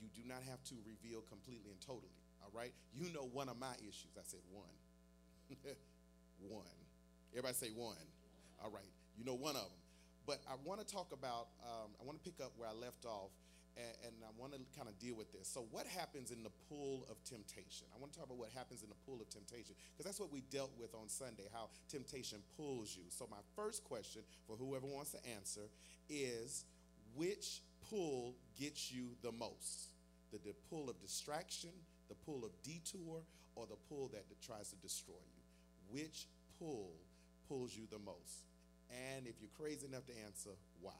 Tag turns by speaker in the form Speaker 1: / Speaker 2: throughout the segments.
Speaker 1: you do not have to reveal completely and totally. All right? You know one of my issues. I said one. one. Everybody say one. All right. You know one of them. But I want to talk about, um, I want to pick up where I left off, and, and I want to kind of deal with this. So, what happens in the pool of temptation? I want to talk about what happens in the pool of temptation, because that's what we dealt with on Sunday, how temptation pulls you. So, my first question for whoever wants to answer is which pull gets you the most? The, the pull of distraction, the pull of detour, or the pull that tries to destroy you? Which pull pulls you the most? And if you're crazy enough to answer, why?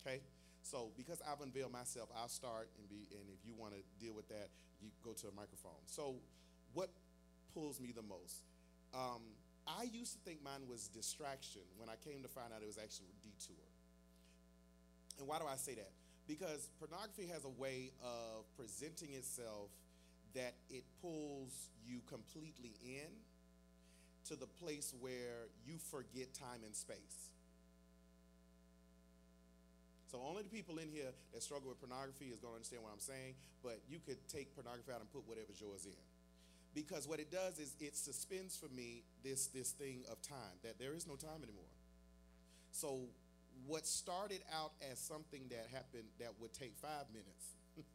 Speaker 1: Okay? So because I've unveiled myself, I'll start and be and if you want to deal with that, you go to a microphone. So what pulls me the most? Um, I used to think mine was distraction when I came to find out it was actually detour. And why do I say that? Because pornography has a way of presenting itself that it pulls you completely in to the place where you forget time and space. So only the people in here that struggle with pornography is going to understand what I'm saying, but you could take pornography out and put whatever's yours in. Because what it does is it suspends for me this this thing of time that there is no time anymore. So what started out as something that happened that would take 5 minutes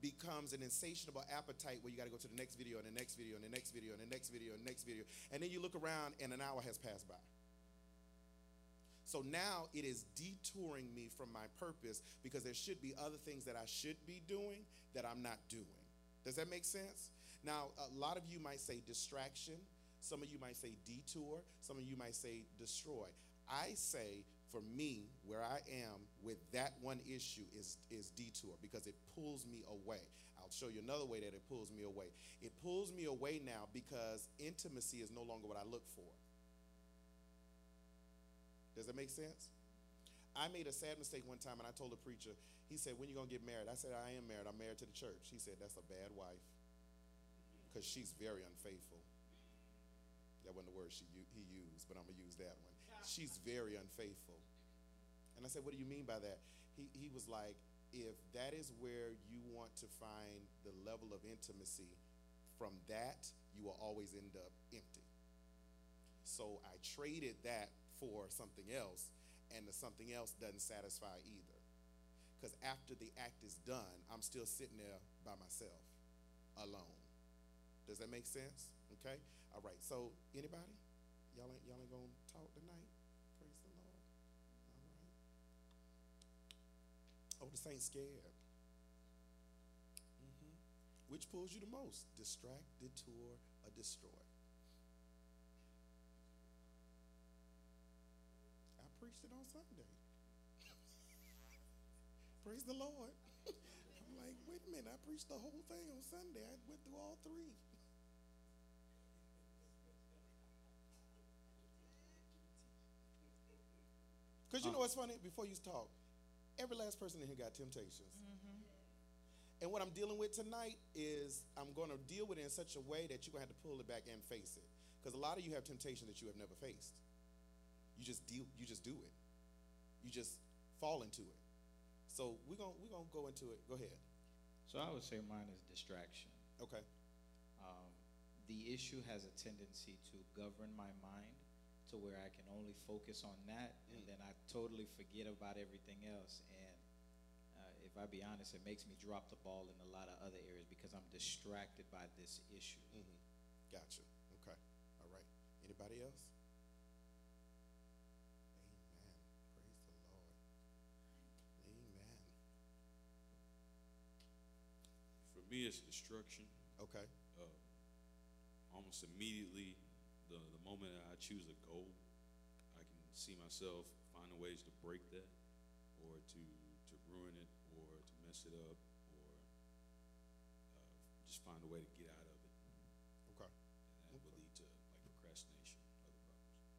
Speaker 1: becomes an insatiable appetite where you got to go to the next video and the next video and the next video and the next video and the next video. And then you look around and an hour has passed by. So now it is detouring me from my purpose because there should be other things that I should be doing that I'm not doing. Does that make sense? Now, a lot of you might say distraction. Some of you might say detour. Some of you might say destroy. I say for me, where I am with that one issue is, is detour because it pulls me away. I'll show you another way that it pulls me away. It pulls me away now because intimacy is no longer what I look for. Does that make sense? I made a sad mistake one time and I told a preacher, he said, When you gonna get married? I said, I am married. I'm married to the church. He said, That's a bad wife because she's very unfaithful. That wasn't the word she, he used, but I'm going to use that one. She's very unfaithful. And I said, What do you mean by that? He, he was like, If that is where you want to find the level of intimacy, from that, you will always end up empty. So I traded that for something else, and the something else doesn't satisfy either. Because after the act is done, I'm still sitting there by myself, alone. Does that make sense? Okay? All right. So anybody? Y'all ain't y'all ain't gonna talk tonight? Praise the Lord. All right. Oh, the saints scared. Mm-hmm. Which pulls you the most? Distract, detour, or destroy? I preached it on Sunday. Praise the Lord. I'm like, wait a minute, I preached the whole thing on Sunday. I went through all three. Because you know what's funny? Before you talk, every last person in here got temptations. Mm-hmm. And what I'm dealing with tonight is I'm going to deal with it in such a way that you're going to have to pull it back and face it. Because a lot of you have temptation that you have never faced. You just deal, you just do it. You just fall into it. So we're gonna we're gonna go into it. Go ahead.
Speaker 2: So I would say mine is distraction.
Speaker 1: Okay.
Speaker 2: Um, the issue has a tendency to govern my mind to where I can only focus on that, mm. and then I totally forget about everything else. And uh, if I be honest, it makes me drop the ball in a lot of other areas because I'm distracted by this issue.
Speaker 1: Mm-hmm. Gotcha. Okay. All right. Anybody else? Amen. Praise the Lord. Amen.
Speaker 3: For me, it's destruction.
Speaker 1: Okay.
Speaker 3: Uh, almost immediately the, the moment I choose a goal, I can see myself finding ways to break that or to, to ruin it or to mess it up or uh, just find a way to get out of it.
Speaker 1: Okay.
Speaker 3: And that okay. will lead to like procrastination, other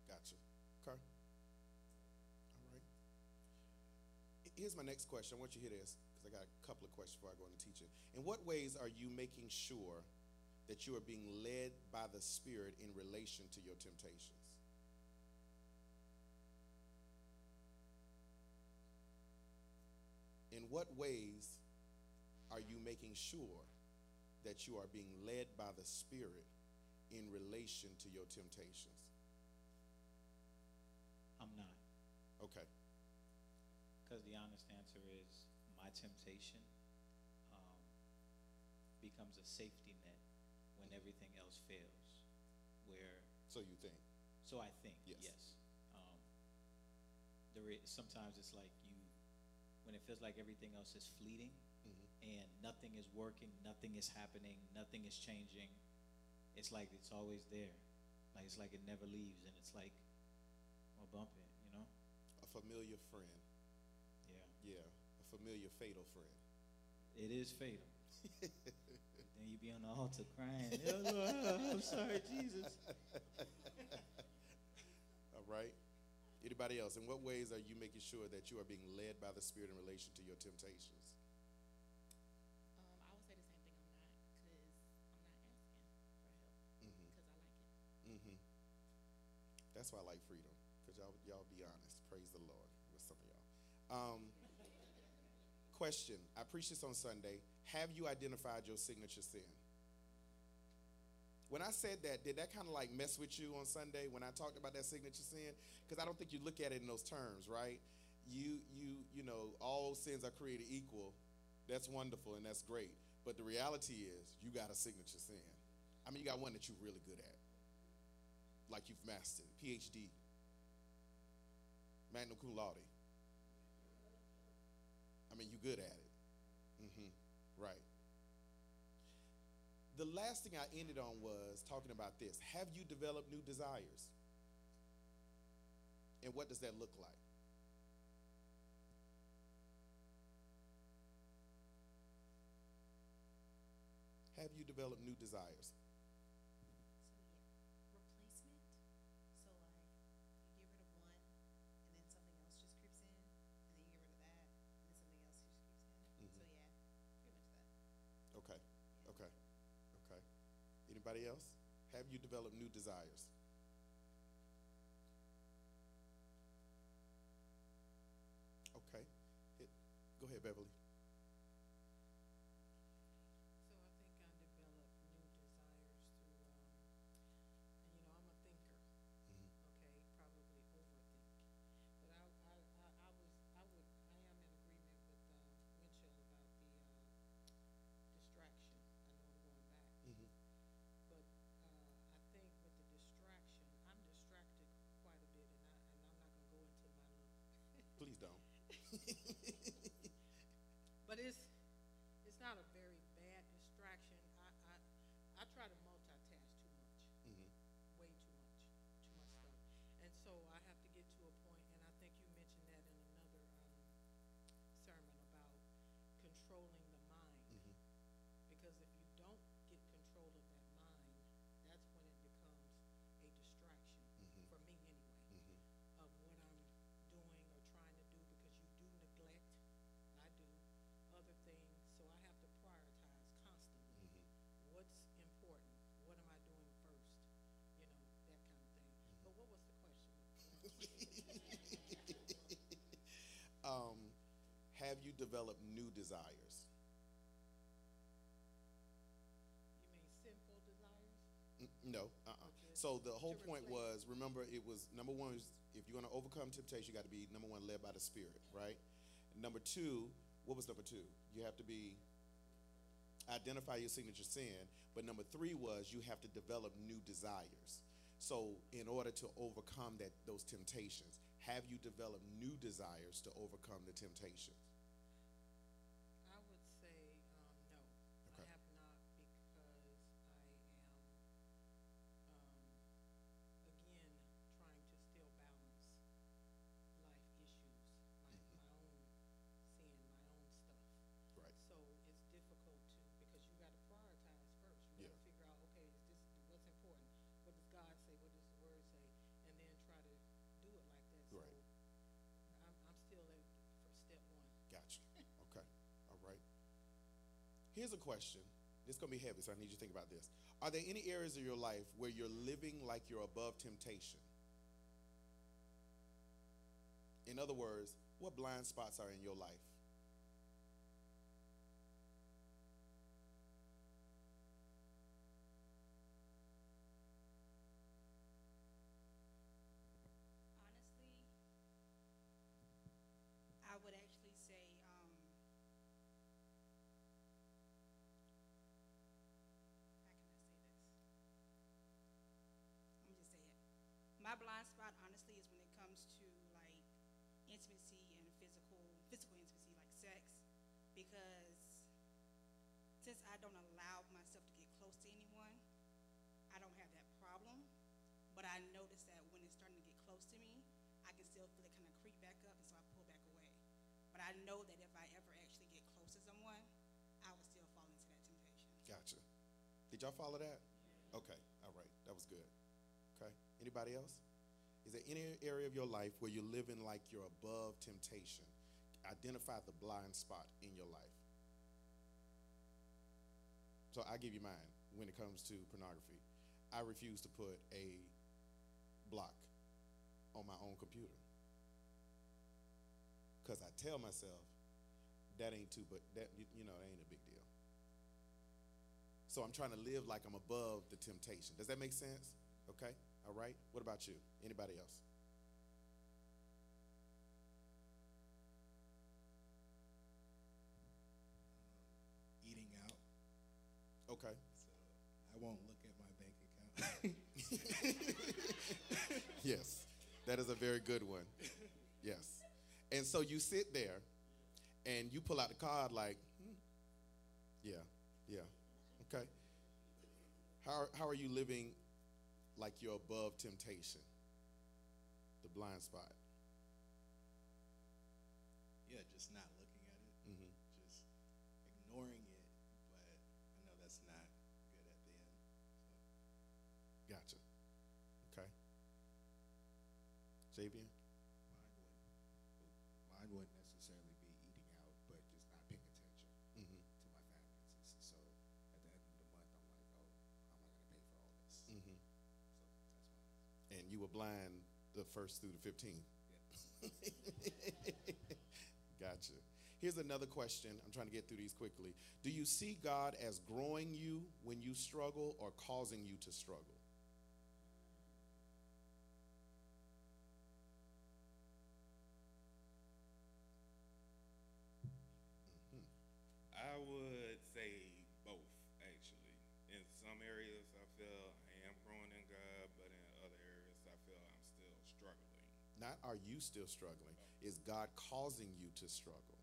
Speaker 1: Gotcha. Okay. All right. Here's my next question. I want you to hear this because I got a couple of questions before I go into teaching. In what ways are you making sure that you are being led by the Spirit in relation to your temptations. In what ways are you making sure that you are being led by the Spirit in relation to your temptations?
Speaker 2: I'm not.
Speaker 1: Okay.
Speaker 2: Because the honest answer is my temptation um, becomes a safety everything else fails. Where,
Speaker 1: So you think.
Speaker 2: so I think,
Speaker 1: Yes.
Speaker 2: yes. Um, there is, sometimes it's like you, when it feels like everything else is fleeting
Speaker 1: Mhm.
Speaker 2: and nothing is working, nothing is happening, nothing is changing, it's like it's always there. Like it's like it never leaves, and it's like, well, bump it, you know?
Speaker 1: A familiar friend.
Speaker 2: Yeah.
Speaker 1: Yeah. A familiar fatal friend.
Speaker 2: It is fatal. then you be on the altar crying, I'm sorry, Jesus.
Speaker 1: All right. Anybody else? In what ways are you making sure that you are being led by the Spirit in relation to your temptations?
Speaker 4: Um, I would say the same thing. I'm not, cause I'm not asking for help,
Speaker 1: Mm-hmm.
Speaker 4: cause I like it.
Speaker 1: Mm-hmm. That's why I like freedom, because y'all, y'all be honest. Praise the Lord with some of y'all. Um, question. I preached this on Sunday. Have you identified your signature sin? When I said that, did that kind of like mess with you on Sunday when I talked about that signature sin? Because I don't think you look at it in those terms, right? You, you, you know, all sins are created equal. That's wonderful and that's great. But the reality is, you got a signature sin. I mean, you got one that you're really good at like you've mastered. PhD, magna cum laude. I mean, you're good at it. Mm-hmm. Right. The last thing I ended on was talking about this. Have you developed new desires? And what does that look like? Have you developed new desires?
Speaker 5: So yeah, replacement. So like you get rid of one, and then something else just creeps in, and then you get rid of that, and then something else just creeps in.
Speaker 1: Mhm.
Speaker 5: So yeah, pretty much that.
Speaker 1: Okay. Okay. Okay. Anybody else? Have you developed new desires? Okay. It, go ahead, Beverly.
Speaker 6: So I think I developed new desires through, um, and you know, I'm a thinker.
Speaker 1: Mhm.
Speaker 6: Okay, probably overthink. But I, I, I, I was, I would, I am in agreement with, uh, Winchell about the, uh, distraction. I know I'm going back.
Speaker 1: Mm-hmm.
Speaker 6: But, uh, I think with the distraction, I'm distracted quite a bit and I, and I'm not gonna go into my little
Speaker 1: Please don't.
Speaker 6: But it's, it's not a very bad distraction. I, I, I try to multitask too much,
Speaker 1: mm-hmm.
Speaker 6: way too much, too much stuff. And so I have to get to a point, and I think you mentioned that in another, um, sermon about controlling the mind.
Speaker 1: Mm-hmm.
Speaker 6: Because if you don't get control of that mind, that's when it becomes a distraction,
Speaker 1: Mhm.
Speaker 6: for me anyway
Speaker 1: Mm-hmm.
Speaker 6: of what I'm doing or trying to do because you do neglect, I do, other things. So I have to prioritize constantly.
Speaker 1: Mm-hmm.
Speaker 6: What's important? What am I doing first? You know, that kind of thing. But what was the question?
Speaker 1: um, developed new desires?
Speaker 6: You mean sinful desires?
Speaker 1: N- No. Uh-uh.
Speaker 6: Okay.
Speaker 1: So the whole point was, remember, it was number one is if you're going to overcome temptation, you got to be number one led by the Spirit, right? Number two, what was number two? You have to be identify your signature sin. But number three was you have to develop new desires. So in order to overcome that those temptations, have you developed new desires to overcome the temptations? Question. It's going to be heavy, so I need you to think about this. Are there any areas of your life where you're living like you're above temptation? In other words, what blind spots are in your life?
Speaker 7: Blind spot, honestly, is when it comes to like intimacy and physical, physical intimacy, like sex, because since I don't allow myself to get close to anyone, I don't have that problem. But I notice that when it's starting to get close to me, I can still feel it kind of creep back up, and so I pull back away. But I know that if I ever actually get close to someone, I will still fall into that temptation.
Speaker 1: Gotcha. Did y'all follow that? Okay, all right, that was good. Okay, anybody else? Is there any area of your life where you're living like you're above temptation? Identify the blind spot in your life. So I give you mine when it comes to pornography. I refuse to put a block on my own computer. Because I tell myself that ain't too, but that, you you know, that ain't a big deal. So I'm trying to live like I'm above the temptation. Does that make sense? Okay. All right. What about you? Anybody else?
Speaker 8: eating out,
Speaker 1: Okay.
Speaker 8: so I won't look at my bank account.
Speaker 1: Yes. That is a very good one. Yes. And so you sit there and you pull out the card like, hmm, yeah, yeah. Okay. How, how are you living like you're above temptation? The blind spot.
Speaker 8: yeah, just not looking at it,
Speaker 1: Mhm.
Speaker 8: just ignoring it. But I know that's not good at the end. So
Speaker 1: Gotcha. Okay. Xavier?
Speaker 9: Mine wouldn't, mine wouldn't necessarily be eating out, but just not paying attention
Speaker 1: Mm-hmm.
Speaker 9: to my finances. So at the end of the month, I'm like, oh, how am I going to pay for all this?
Speaker 1: Mm-hmm.
Speaker 9: So that's mine.
Speaker 1: And you were blind the first through the 15. gotcha. Here's another question. I'm trying to get through these quickly. Do you see God as growing you when you struggle or causing you to struggle? Are you still struggling? Is God causing you to struggle?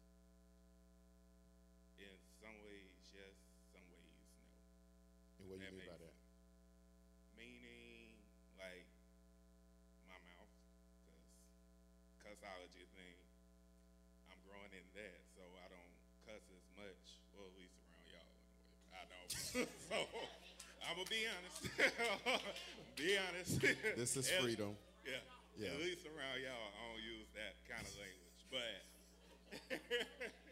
Speaker 10: In some ways, yes. Some ways, no.
Speaker 1: And what do you mean by that?
Speaker 10: Meaning, like my mouth, because cussology thing, I'm growing in that, so I don't cuss as much, well, at least around y'all anyway. I don't. so I'm gonna be honest. be honest.
Speaker 1: This is freedom.
Speaker 10: Yeah.
Speaker 1: Yeah.
Speaker 10: At least around y'all, I don't use that kind of language, but.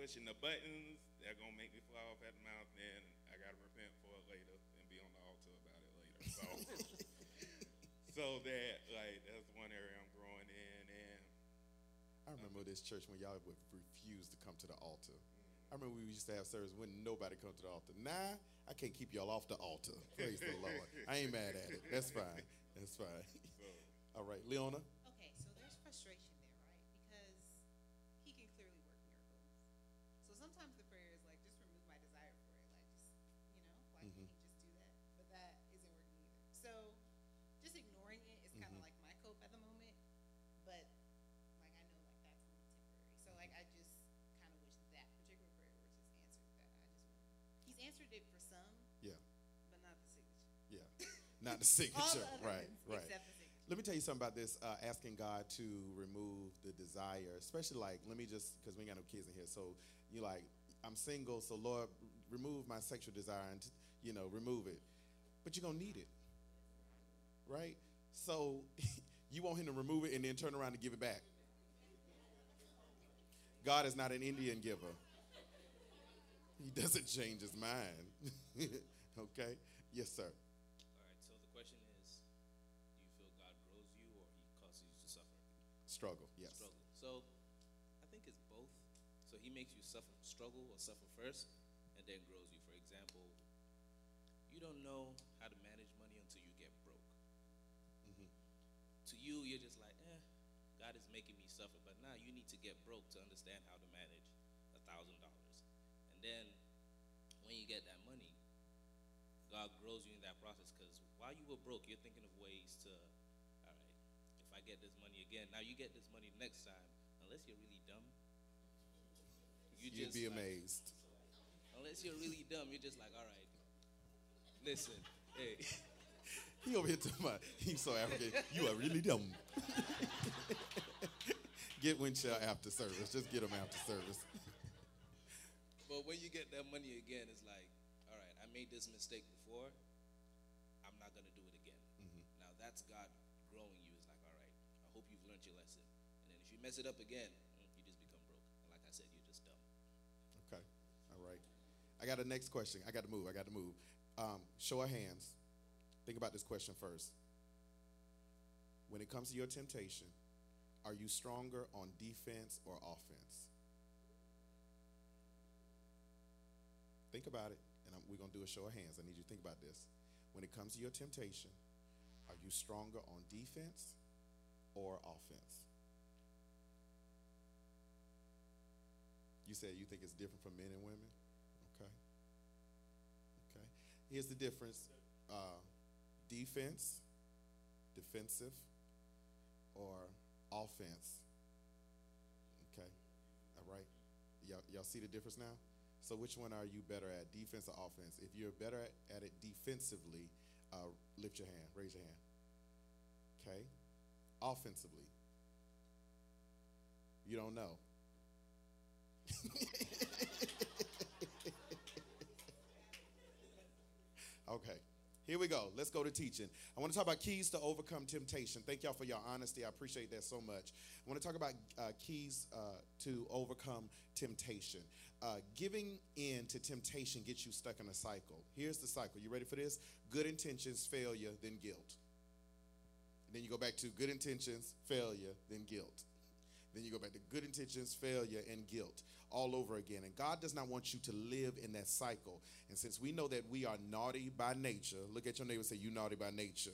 Speaker 10: pushing the buttons. They're gonna make me fly off at the mouth, and I gotta repent for it later and be on the altar about it later. So, so that like that's one area I'm growing in, and
Speaker 1: I remember this church when y'all would refuse to come to the altar. I remember we used to have service when nobody come to the altar. Nah, I can't keep y'all off the altar. Praise the Lord. I ain't mad at it. That's fine. That's fine.
Speaker 10: so.
Speaker 1: All right, Leona.
Speaker 5: Not the signature. other
Speaker 1: right, right.
Speaker 5: except the signature.
Speaker 1: Let me tell you something about this uh, asking God to remove the desire, especially like, let me just, because we ain't got no kids in here. So you're like, I'm single, so Lord, remove my sexual desire and, you know, remove it. But you're going to need it, right? So you want Him to remove it and then turn around and give it back. God is not an Indian giver, He doesn't change His mind. okay? Yes, sir.
Speaker 11: Struggle or suffer first, and then grows you. For example, you don't know how to manage money until you get broke. To you, you're just like, eh, God is making me suffer. But now you need to get broke to understand how to manage a thousand dollars. And then when you get that money, God grows you in that process because while you were broke, you're thinking of ways to, all right, if I get this money again, now you get this money next time, unless you're really dumb. You
Speaker 1: You'd be
Speaker 11: like-
Speaker 1: amazed.
Speaker 11: Unless you're really dumb, you're just like, all right, listen, hey,
Speaker 1: He over here talking about he's so African. You are really dumb. get Winchell after service. Just get him after service.
Speaker 11: but when you get that money again, it's like, all right, I made this mistake before, I'm not gonna do it again. Mm-hmm. Now that's God growing you. It's like, all right, I hope you've learned your lesson. And then if you mess it up again, I
Speaker 1: got a next question. I got to move. I got to move. Um, show of hands. Think about this question first. When it comes to your temptation, are you stronger on defense or offense? Think about it, and I'm, we're going to do a show of hands. I need you to think about this. When it comes to your temptation, are you stronger on defense or offense? You said you think it's different for men and women? Here's the difference uh, defense, defensive, or offense. Okay. All right. Y'all, y'all see the difference now? So, which one are you better at, defense or offense? If you're better at, at it defensively, uh, lift your hand, raise your hand. Okay. Offensively, you don't know. okay, here we go. Let's go to teaching. I want to talk about keys to overcome temptation. Thank y'all for your honesty. I appreciate that so much. I want to talk about uh, keys uh, to overcome temptation. Uh, giving in to temptation gets you stuck in a cycle. Here's the cycle. You ready for this? Good intentions, failure, then guilt. And then you go back to good intentions, failure, then guilt. Then you go back to good intentions, failure, and guilt all over again. And God does not want you to live in that cycle. And since we know that we are naughty by nature, look at your neighbor and say, You naughty by nature.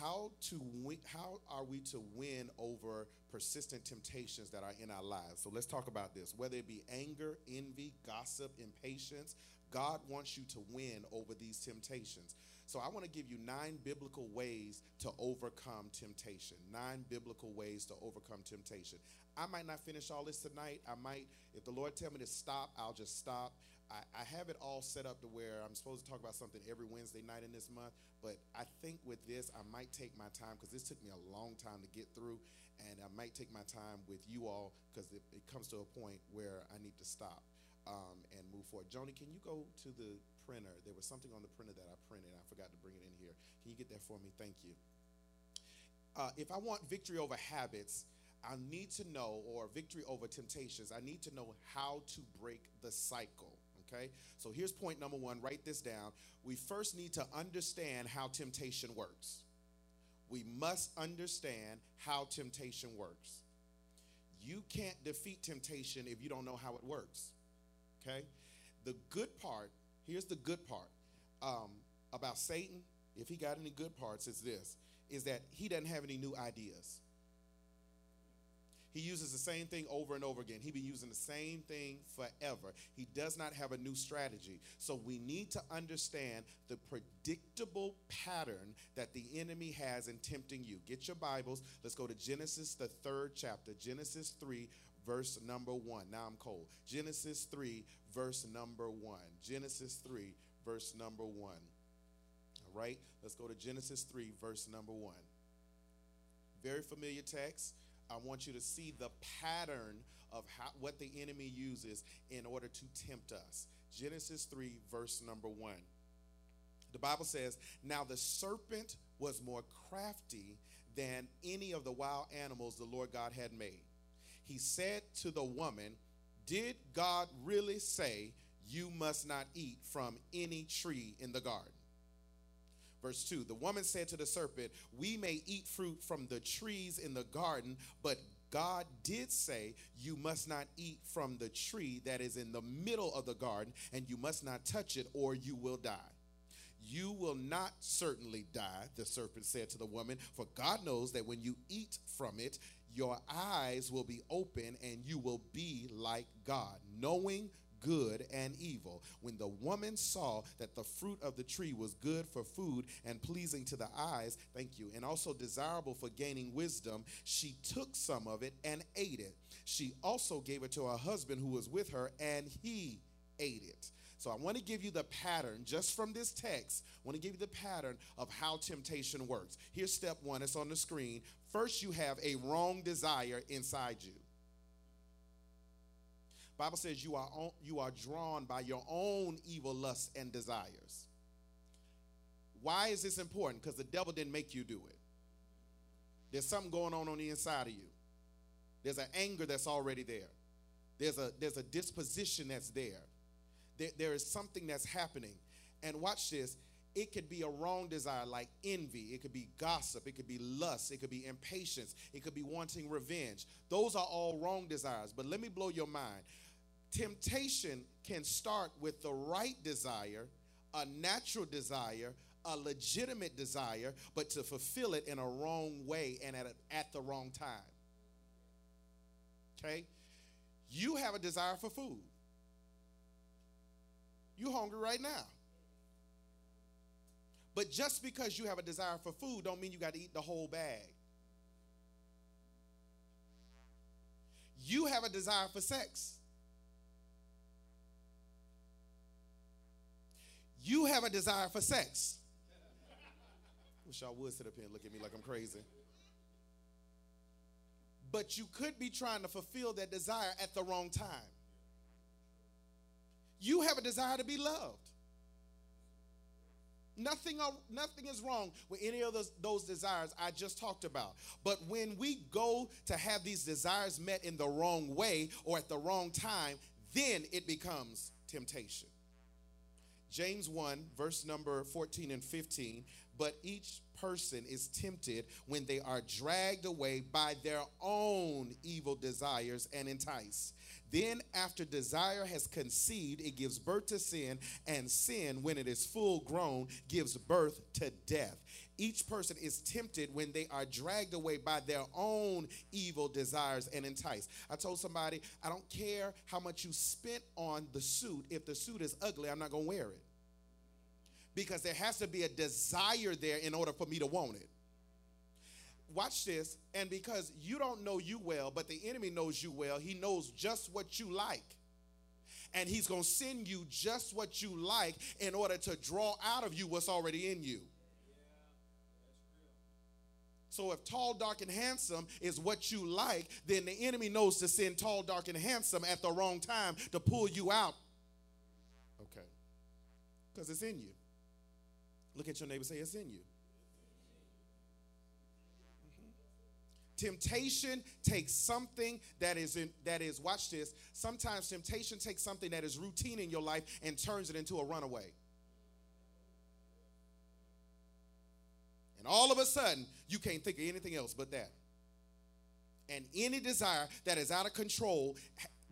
Speaker 1: How to win, how are we to win over persistent temptations that are in our lives? So let's talk about this. Whether it be anger, envy, gossip, impatience, God wants you to win over these temptations. So I want to give you nine biblical ways to overcome temptation. Nine biblical ways to overcome temptation. I might not finish all this tonight. I might, if the Lord tell me to stop, I'll just stop. I, I have it all set up to where I'm supposed to talk about something every Wednesday night in this month. But I think with this, I might take my time because this took me a long time to get through, and I might take my time with you all because it, it comes to a point where I need to stop um, and move forward. Joni, can you go to the printer? There was something on the printer that I printed. I forgot to bring it in here. Can you get that for me? Thank you. Uh, if I want victory over habits, I need to know, or victory over temptations, I need to know how to break the cycle. Okay? So here's point number one. Write this down. We first need to understand how temptation works. We must understand how temptation works. You can't defeat temptation if you don't know how it works. Okay? The good part, here's the good part um, about Satan, if he got any good parts, it's this is that he doesn't have any new ideas. He uses the same thing over and over again. He been using the same thing forever. He does not have a new strategy. So we need to understand the predictable pattern that the enemy has in tempting you. Get your Bibles. Let's go to Genesis, the third chapter. Genesis 3, verse number 1. Now I'm cold. Genesis 3, verse number 1. Genesis 3, verse number 1. All right? Let's go to Genesis 3, verse number 1. Very familiar text. I want you to see the pattern of how, what the enemy uses in order to tempt us. Genesis 3, verse number 1. The Bible says, Now the serpent was more crafty than any of the wild animals the Lord God had made. He said to the woman, Did God really say you must not eat from any tree in the garden? Verse 2 The woman said to the serpent, We may eat fruit from the trees in the garden, but God did say, You must not eat from the tree that is in the middle of the garden, and you must not touch it, or you will die. You will not certainly die, the serpent said to the woman, for God knows that when you eat from it, your eyes will be open and you will be like God, knowing good and evil. When the woman saw that the fruit of the tree was good for food and pleasing to the eyes, thank you, and also desirable for gaining wisdom, she took some of it and ate it. She also gave it to her husband who was with her, and he ate it. So I want to give you the pattern just from this text. I want to give you the pattern of how temptation works. Here's step one, it's on the screen. First, you have a wrong desire inside you. Bible says you are, you are drawn by your own evil lusts and desires. Why is this important? Because the devil didn't make you do it. There's something going on on the inside of you. There's an anger that's already there. There's a, there's a disposition that's there. there. There is something that's happening. And watch this it could be a wrong desire like envy, it could be gossip, it could be lust, it could be impatience, it could be wanting revenge. Those are all wrong desires. But let me blow your mind. Temptation can start with the right desire, a natural desire, a legitimate desire, but to fulfill it in a wrong way and at, a, at the wrong time. Okay? You have a desire for food. You hungry right now. But just because you have a desire for food don't mean you got to eat the whole bag. You have a desire for sex. You have a desire for sex. Wish y'all would sit up here and look at me like I'm crazy. But you could be trying to fulfill that desire at the wrong time. You have a desire to be loved. Nothing, nothing is wrong with any of those, those desires I just talked about. But when we go to have these desires met in the wrong way or at the wrong time, then it becomes temptation. James 1, verse number 14 and 15. But each person is tempted when they are dragged away by their own evil desires and enticed. Then, after desire has conceived, it gives birth to sin, and sin, when it is full grown, gives birth to death. Each person is tempted when they are dragged away by their own evil desires and enticed. I told somebody, I don't care how much you spent on the suit. If the suit is ugly, I'm not going to wear it. Because there has to be a desire there in order for me to want it watch this. And because you don't know you well, but the enemy knows you well, he knows just what you like. And he's going to send you just what you like in order to draw out of you what's already in you. So if tall, dark, and handsome is what you like, then the enemy knows to send tall, dark, and handsome at the wrong time to pull you out. Okay. Because it's in you. Look at your neighbor say, It's in you. Temptation takes something that is in, that is watch this. Sometimes temptation takes something that is routine in your life and turns it into a runaway. And all of a sudden, you can't think of anything else but that. And any desire that is out of control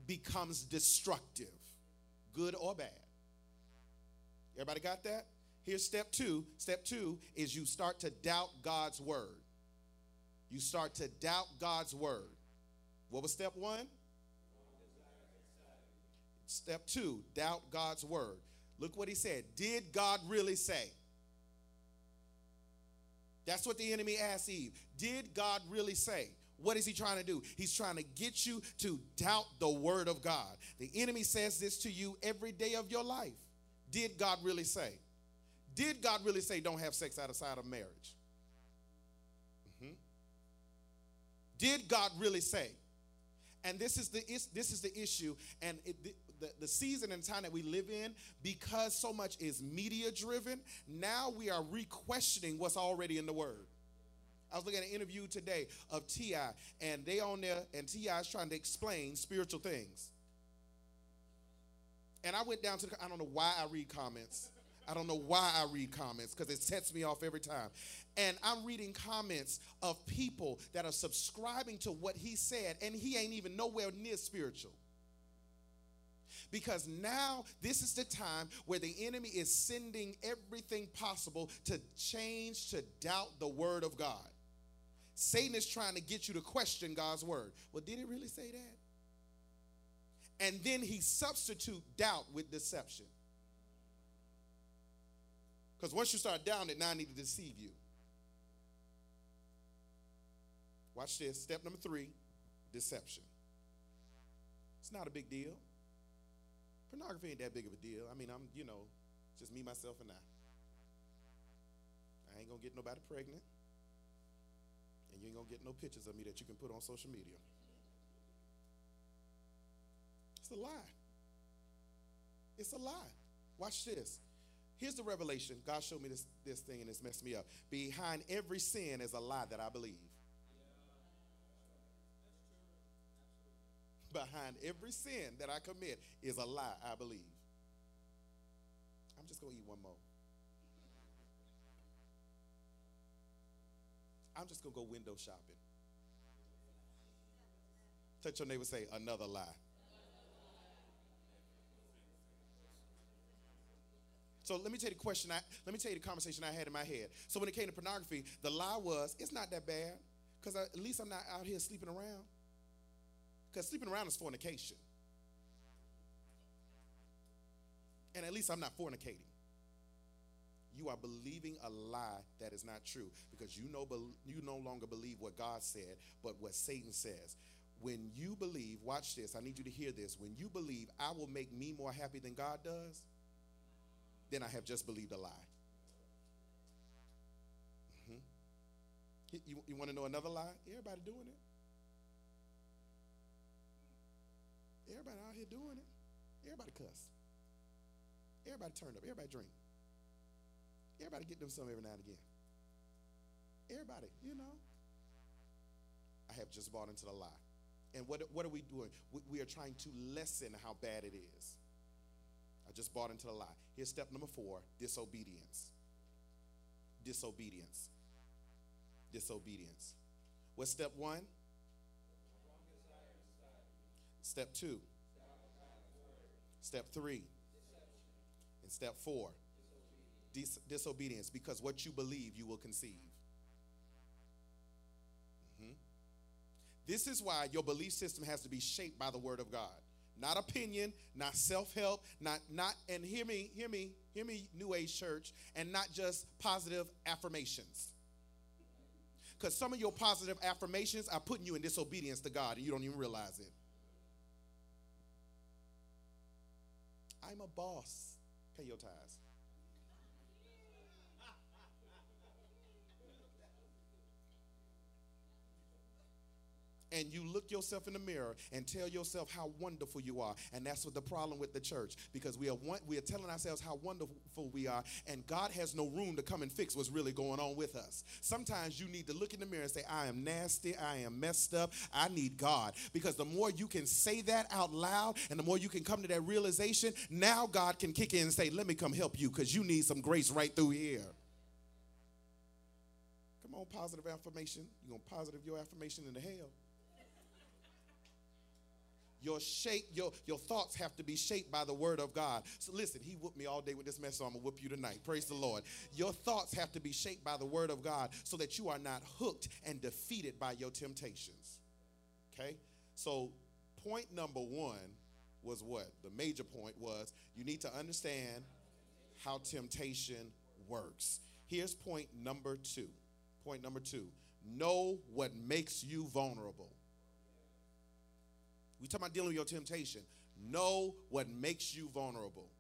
Speaker 1: becomes destructive, good or bad. Everybody got that? Here's step 2. Step 2 is you start to doubt God's word you start to doubt God's word. What was step one? Step two, doubt God's word. Look what he said. Did God really say? That's what the enemy asked Eve. Did God really say? What is he trying to do? He's trying to get you to doubt the word of God. The enemy says this to you every day of your life. Did God really say? Did God really say don't have sex outside of marriage? Did God really say? And this is the this is the issue, and it, the, the, season and time that we live in, because so much is media driven. Now we are re-questioning what's already in the Word. I was looking at an interview today of T.I., and they on there, and T.I. is trying to explain spiritual things. And I went down to the, I don't know why I read comments. I don't know why I read comments because it sets me off every time. And I'm reading comments of people that are subscribing to what he said, and he ain't even nowhere near spiritual. Because now this is the time where the enemy is sending everything possible to change, to doubt the word of God. Satan is trying to get you to question God's word. Well, did it really say that? And then he substitute doubt with deception. Because once you start doubting it, now I need to deceive you. Watch this. Step number three deception. It's not a big deal. Pornography ain't that big of a deal. I mean, I'm, you know, just me, myself, and I. I ain't gonna get nobody pregnant. And you ain't gonna get no pictures of me that you can put on social media. It's a lie. It's a lie. Watch this. Here's the revelation. God showed me this, this thing and it's messed me up. Behind every sin is a lie that I believe. Behind every sin that I commit is a lie I believe. I'm just going to eat one more. I'm just going to go window shopping. Touch your neighbor, say, another lie. So let me tell you the question. I, let me tell you the conversation I had in my head. So when it came to pornography, the lie was, it's not that bad, because at least I'm not out here sleeping around. Because sleeping around is fornication, and at least I'm not fornicating. You are believing a lie that is not true because you know you no longer believe what God said, but what Satan says. When you believe, watch this. I need you to hear this. When you believe, I will make me more happy than God does then I have just believed a lie. Mm-hmm. You, you want to know another lie? Everybody doing it. Everybody out here doing it. Everybody cuss. Everybody turned up. Everybody drink. Everybody get them some every now and again. Everybody, you know. I have just bought into the lie. And what, what are we doing? We, we are trying to lessen how bad it is. Just bought into the lie. Here's step number four disobedience. Disobedience. Disobedience. What's step one? Step two. Step three. And step four. Dis- disobedience. Because what you believe, you will conceive. Mm-hmm. This is why your belief system has to be shaped by the Word of God not opinion, not self-help, not not and hear me, hear me, hear me, New Age church, and not just positive affirmations. Because some of your positive affirmations are putting you in disobedience to God and you don't even realize it. I'm a boss. Pay your tithes. And you look yourself in the mirror and tell yourself how wonderful you are. And that's what the problem with the church because we are one, we are telling ourselves how wonderful we are, and God has no room to come and fix what's really going on with us. Sometimes you need to look in the mirror and say, I am nasty, I am messed up, I need God. Because the more you can say that out loud and the more you can come to that realization, now God can kick in and say, Let me come help you because you need some grace right through here. Come on, positive affirmation. You're going to positive your affirmation into hell. Your shape, your, your thoughts have to be shaped by the word of God. So listen, he whooped me all day with this mess, so I'm gonna whoop you tonight. Praise the Lord. Your thoughts have to be shaped by the word of God so that you are not hooked and defeated by your temptations. Okay? So point number one was what? The major point was you need to understand how temptation works. Here's point number two. Point number two know what makes you vulnerable. We talk about dealing with your temptation. Know what makes you vulnerable.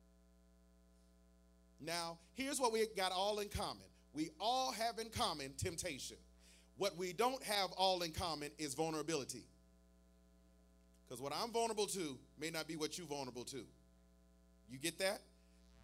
Speaker 1: Now, here's what we got all in common. We all have in common temptation. What we don't have all in common is vulnerability. Because what I'm vulnerable to may not be what you're vulnerable to. You get that?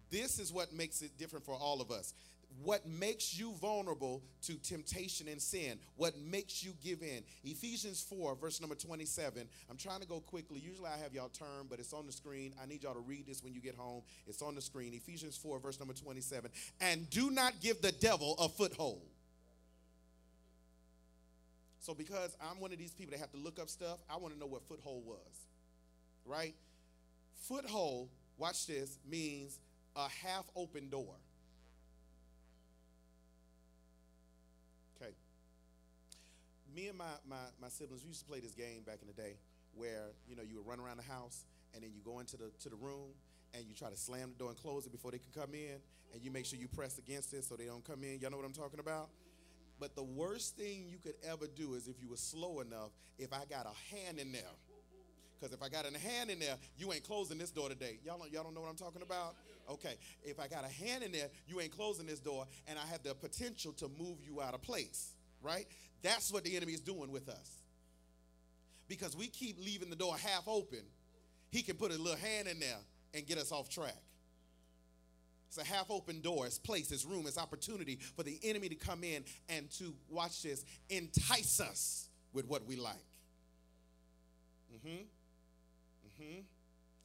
Speaker 1: This is what makes it different for all of us. What makes you vulnerable to temptation and sin? What makes you give in? Ephesians 4, verse number 27. I'm trying to go quickly. Usually I have y'all turn, but it's on the screen. I need y'all to read this when you get home. It's on the screen. Ephesians 4, verse number 27. And do not give the devil a foothold. So, because I'm one of these people that have to look up stuff, I want to know what foothold was. Right? Foothold, watch this, means a half open door. Me and my, my, my siblings, we used to play this game back in the day where, you know, you would run around the house and then you go into the to the room and you try to slam the door and close it before they can come in and you make sure you press against it so they don't come in. Y'all know what I'm talking about? But the worst thing you could ever do is if you were slow enough, if I got a hand in there. Because if I got a hand in there, you ain't closing this door today. Y'all don't, y'all don't know what I'm talking about? Okay. If I got a hand in there, you ain't closing this door, and I have the potential to move you out of place, right? That's what the enemy is doing with us. Because we keep leaving the door half open, he can put a little hand in there and get us off track. It's a half open door, it's place, it's room, it's opportunity for the enemy to come in and to, watch this, entice us with what we like. Mm hmm. Mm hmm.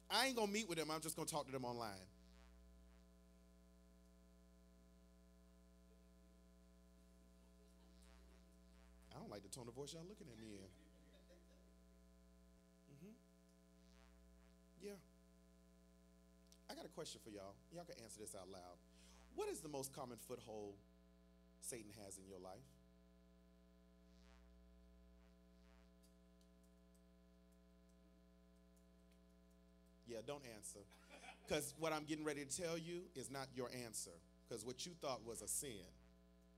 Speaker 1: I ain't gonna meet with them, I'm just gonna talk to them online. Like the tone of voice y'all looking at me in. Mm-hmm. Yeah. I got a question for y'all. Y'all can answer this out loud. What is the most common foothold Satan has in your life? Yeah, don't answer. Because what I'm getting ready to tell you is not your answer. Because what you thought was a sin.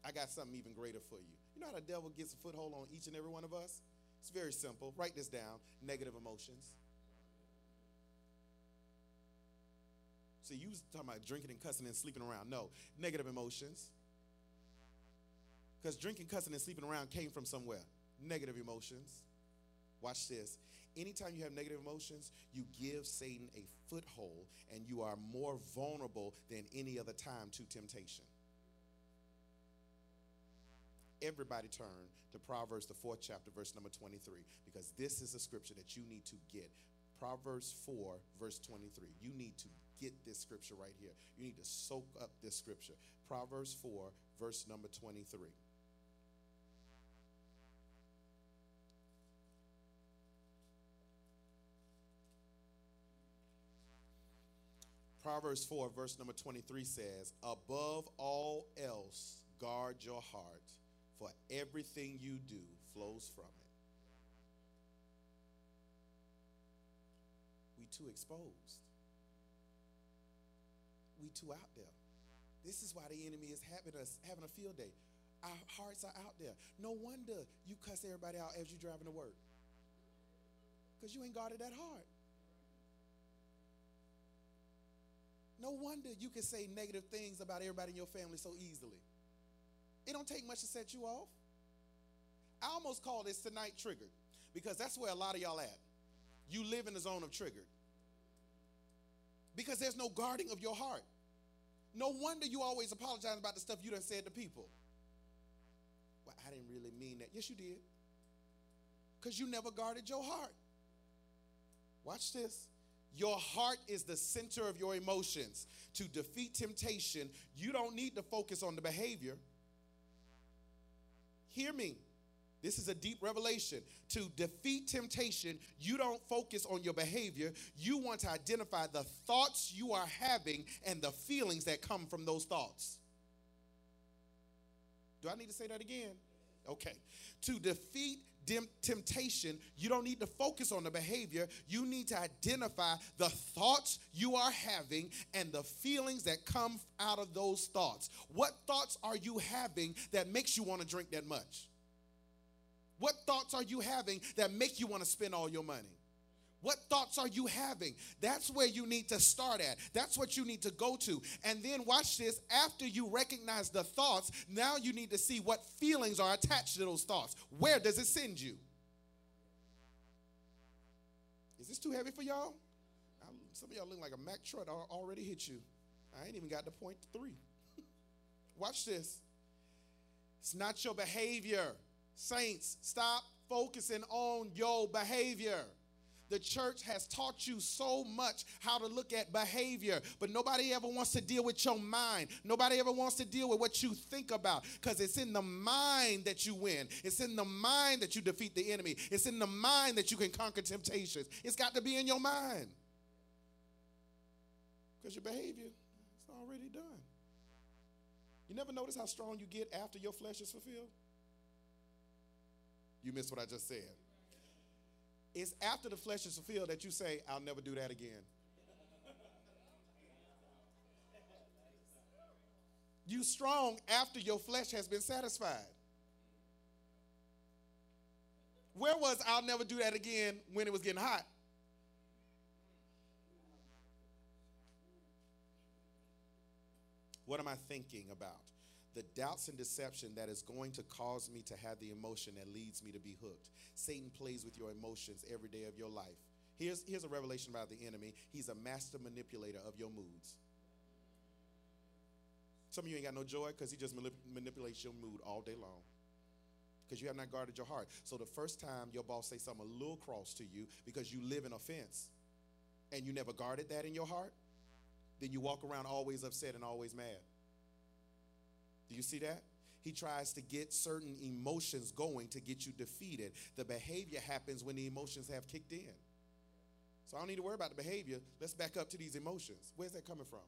Speaker 1: I got something even greater for you. You know how the devil gets a foothold on each and every one of us? It's very simple. Write this down negative emotions. See, you was talking about drinking and cussing and sleeping around. No, negative emotions. Because drinking, cussing, and sleeping around came from somewhere. Negative emotions. Watch this. Anytime you have negative emotions, you give Satan a foothold and you are more vulnerable than any other time to temptation. Everybody turn to Proverbs, the fourth chapter, verse number 23, because this is a scripture that you need to get. Proverbs 4, verse 23. You need to get this scripture right here. You need to soak up this scripture. Proverbs 4, verse number 23. Proverbs 4, verse number 23 says, Above all else, guard your heart, for everything you do flows from it. We too exposed. We too out there. This is why the enemy is having us having a field day. Our hearts are out there. No wonder you cuss everybody out as you driving to work. Because you ain't guarded that heart. No wonder you can say negative things about everybody in your family so easily. It don't take much to set you off. I almost call this tonight triggered because that's where a lot of y'all at. You live in the zone of triggered because there's no guarding of your heart. No wonder you always apologize about the stuff you done said to people. Well, I didn't really mean that. Yes, you did. Because you never guarded your heart. Watch this. Your heart is the center of your emotions. To defeat temptation, you don't need to focus on the behavior. Hear me. This is a deep revelation. To defeat temptation, you don't focus on your behavior. You want to identify the thoughts you are having and the feelings that come from those thoughts. Do I need to say that again? Okay. To defeat temptation, you don't need to focus on the behavior. You need to identify the thoughts you are having and the feelings that come out of those thoughts. What thoughts are you having that makes you want to drink that much? What thoughts are you having that make you want to spend all your money? What thoughts are you having? That's where you need to start at. That's what you need to go to. And then watch this. After you recognize the thoughts, now you need to see what feelings are attached to those thoughts. Where does it send you? Is this too heavy for y'all? Some of y'all look like a Mack truck already hit you. I ain't even got to point three. Watch this. It's not your behavior. Saints, stop focusing on your behavior. The church has taught you so much how to look at behavior, but nobody ever wants to deal with your mind. Nobody ever wants to deal with what you think about because it's in the mind that you win. It's in the mind that you defeat the enemy. It's in the mind that you can conquer temptations. It's got to be in your mind because your behavior is already done. You never notice how strong you get after your flesh is fulfilled? You missed what I just said. It's after the flesh is fulfilled that you say, I'll never do that again. You strong after your flesh has been satisfied. Where was I'll never do that again when it was getting hot? What am I thinking about? The doubts and deception that is going to cause me to have the emotion that leads me to be hooked. Satan plays with your emotions every day of your life. Here's, here's a revelation about the enemy he's a master manipulator of your moods. Some of you ain't got no joy because he just manip- manipulates your mood all day long because you have not guarded your heart. So the first time your boss say something a little cross to you because you live in offense and you never guarded that in your heart, then you walk around always upset and always mad. Do you see that? He tries to get certain emotions going to get you defeated. The behavior happens when the emotions have kicked in. So I don't need to worry about the behavior. Let's back up to these emotions. Where's that coming from?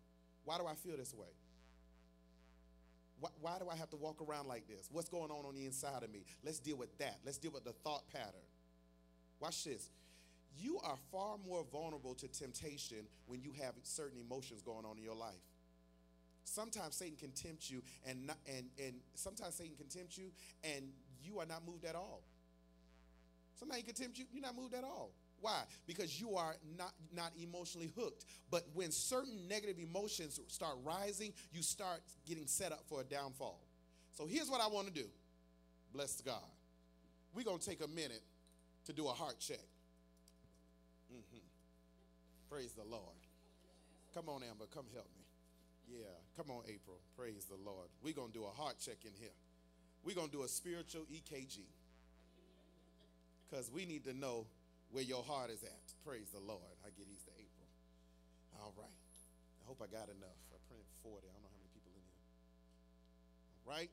Speaker 1: Why do I feel this way? Why, why do I have to walk around like this? What's going on on the inside of me? Let's deal with that. Let's deal with the thought pattern. Watch this. You are far more vulnerable to temptation when you have certain emotions going on in your life. Sometimes Satan can tempt you, and not, and and sometimes Satan can tempt you, and you are not moved at all. Sometimes he can tempt you, you're not moved at all. Why? Because you are not not emotionally hooked. But when certain negative emotions start rising, you start getting set up for a downfall. So here's what I want to do. Bless God. We're gonna take a minute to do a heart check. Mm-hmm. Praise the Lord. Come on, Amber, come help me. Yeah, come on, April. Praise the Lord. We're going to do a heart check in here. We're going to do a spiritual EKG because we need to know where your heart is at. Praise the Lord. I get to April. All right. I hope I got enough. I printed 40. I don't know how many people in here. All right.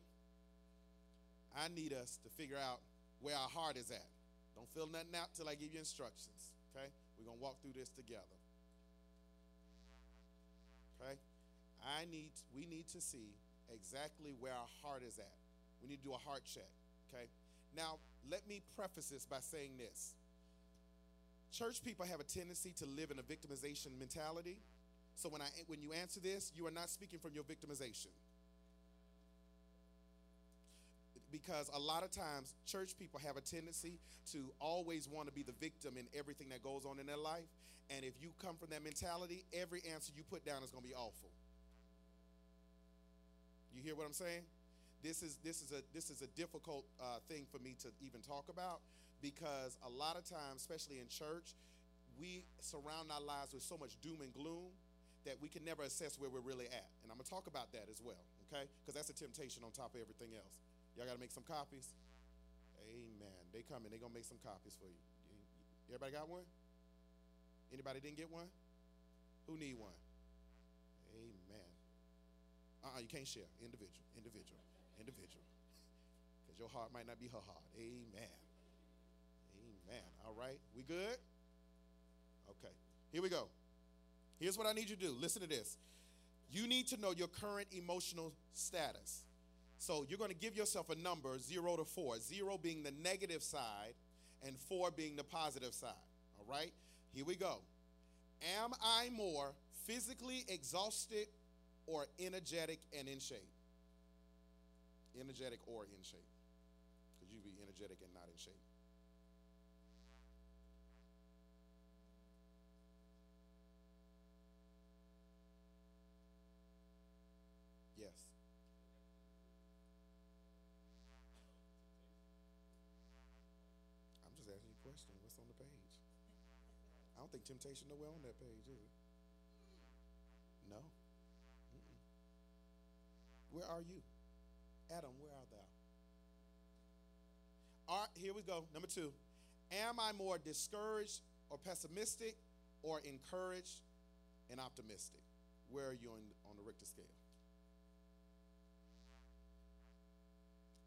Speaker 1: I need us to figure out where our heart is at. Don't fill nothing out till I give you instructions. Okay? We're going to walk through this together. Okay? I need we need to see exactly where our heart is at. We need to do a heart check, okay? Now, let me preface this by saying this. Church people have a tendency to live in a victimization mentality. So when I when you answer this, you are not speaking from your victimization. Because a lot of times church people have a tendency to always want to be the victim in everything that goes on in their life. And if you come from that mentality, every answer you put down is going to be awful. You hear what I'm saying? This is this is a this is a difficult uh, thing for me to even talk about because a lot of times, especially in church, we surround our lives with so much doom and gloom that we can never assess where we're really at. And I'm gonna talk about that as well, okay? Because that's a temptation on top of everything else. Y'all gotta make some copies. Amen. They coming. They gonna make some copies for you. Everybody got one? Anybody didn't get one? Who need one? Amen. Uh-uh, you can't share. Individual, individual, individual. Because your heart might not be her heart. Amen. Amen. All right. We good? Okay. Here we go. Here's what I need you to do. Listen to this. You need to know your current emotional status. So you're going to give yourself a number, zero to four. Zero being the negative side, and four being the positive side. All right? Here we go. Am I more physically exhausted or energetic and in shape? Energetic or in shape. Because you be energetic and not in shape. Yes. I'm just asking you a question. What's on the page? I don't think temptation nowhere on that page, is it? No. Where are you? Adam, where art thou? All right, here we go. Number two. Am I more discouraged or pessimistic or encouraged and optimistic? Where are you on, on the Richter scale?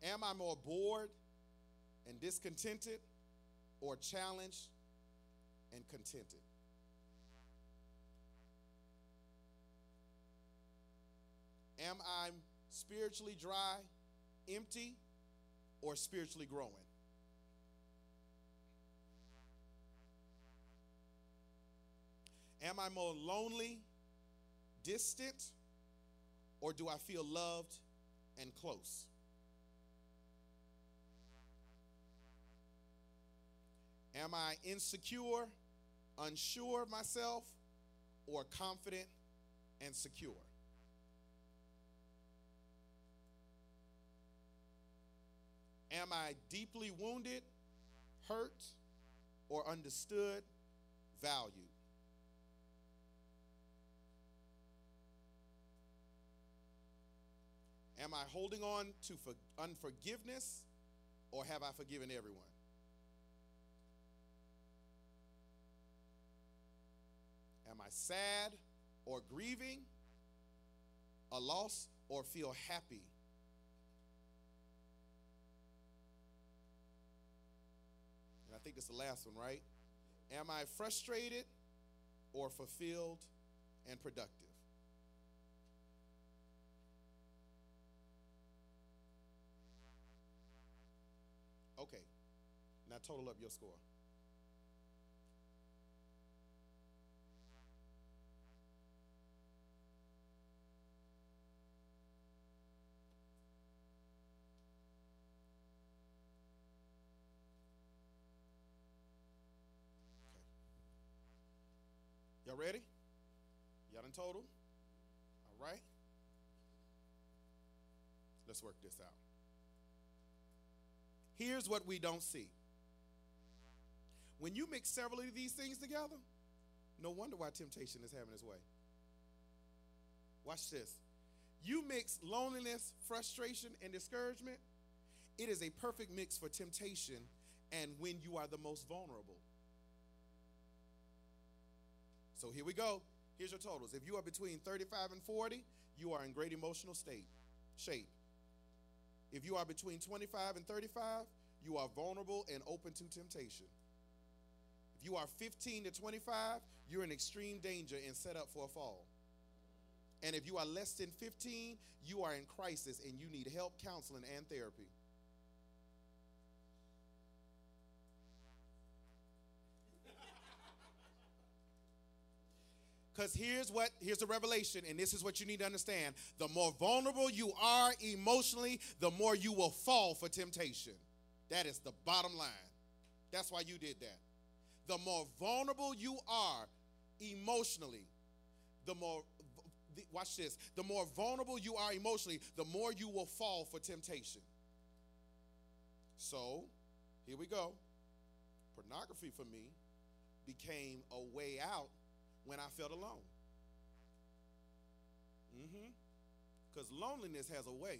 Speaker 1: Am I more bored and discontented or challenged and contented? Am I spiritually dry, empty, or spiritually growing? Am I more lonely, distant, or do I feel loved and close? Am I insecure, unsure of myself, or confident and secure? Am I deeply wounded, hurt, or understood, valued? Am I holding on to for unforgiveness or have I forgiven everyone? Am I sad or grieving a loss or feel happy? And I think it's the last one, right? Am I frustrated or fulfilled and productive? Okay, now total up your score. Y'all ready? Y'all in total? All right. Let's work this out. Here's what we don't see. When you mix several of these things together, no wonder why temptation is having its way. Watch this. You mix loneliness, frustration, and discouragement, it is a perfect mix for temptation and when you are the most vulnerable. So here we go. Here's your totals. If you are between 35 and 40, you are in great emotional state, shape. If you are between 25 and 35, you are vulnerable and open to temptation. If you are 15 to 25, you're in extreme danger and set up for a fall. And if you are less than 15, you are in crisis and you need help, counseling, and therapy. Because here's what here's the revelation, and this is what you need to understand. The more vulnerable you are emotionally, the more you will fall for temptation. That is the bottom line. That's why you did that. The more vulnerable you are emotionally, the more watch this, the more vulnerable you are emotionally, the more you will fall for temptation. So, here we go. Pornography for me became a way out when I felt alone. Mm-hmm. Because loneliness has a way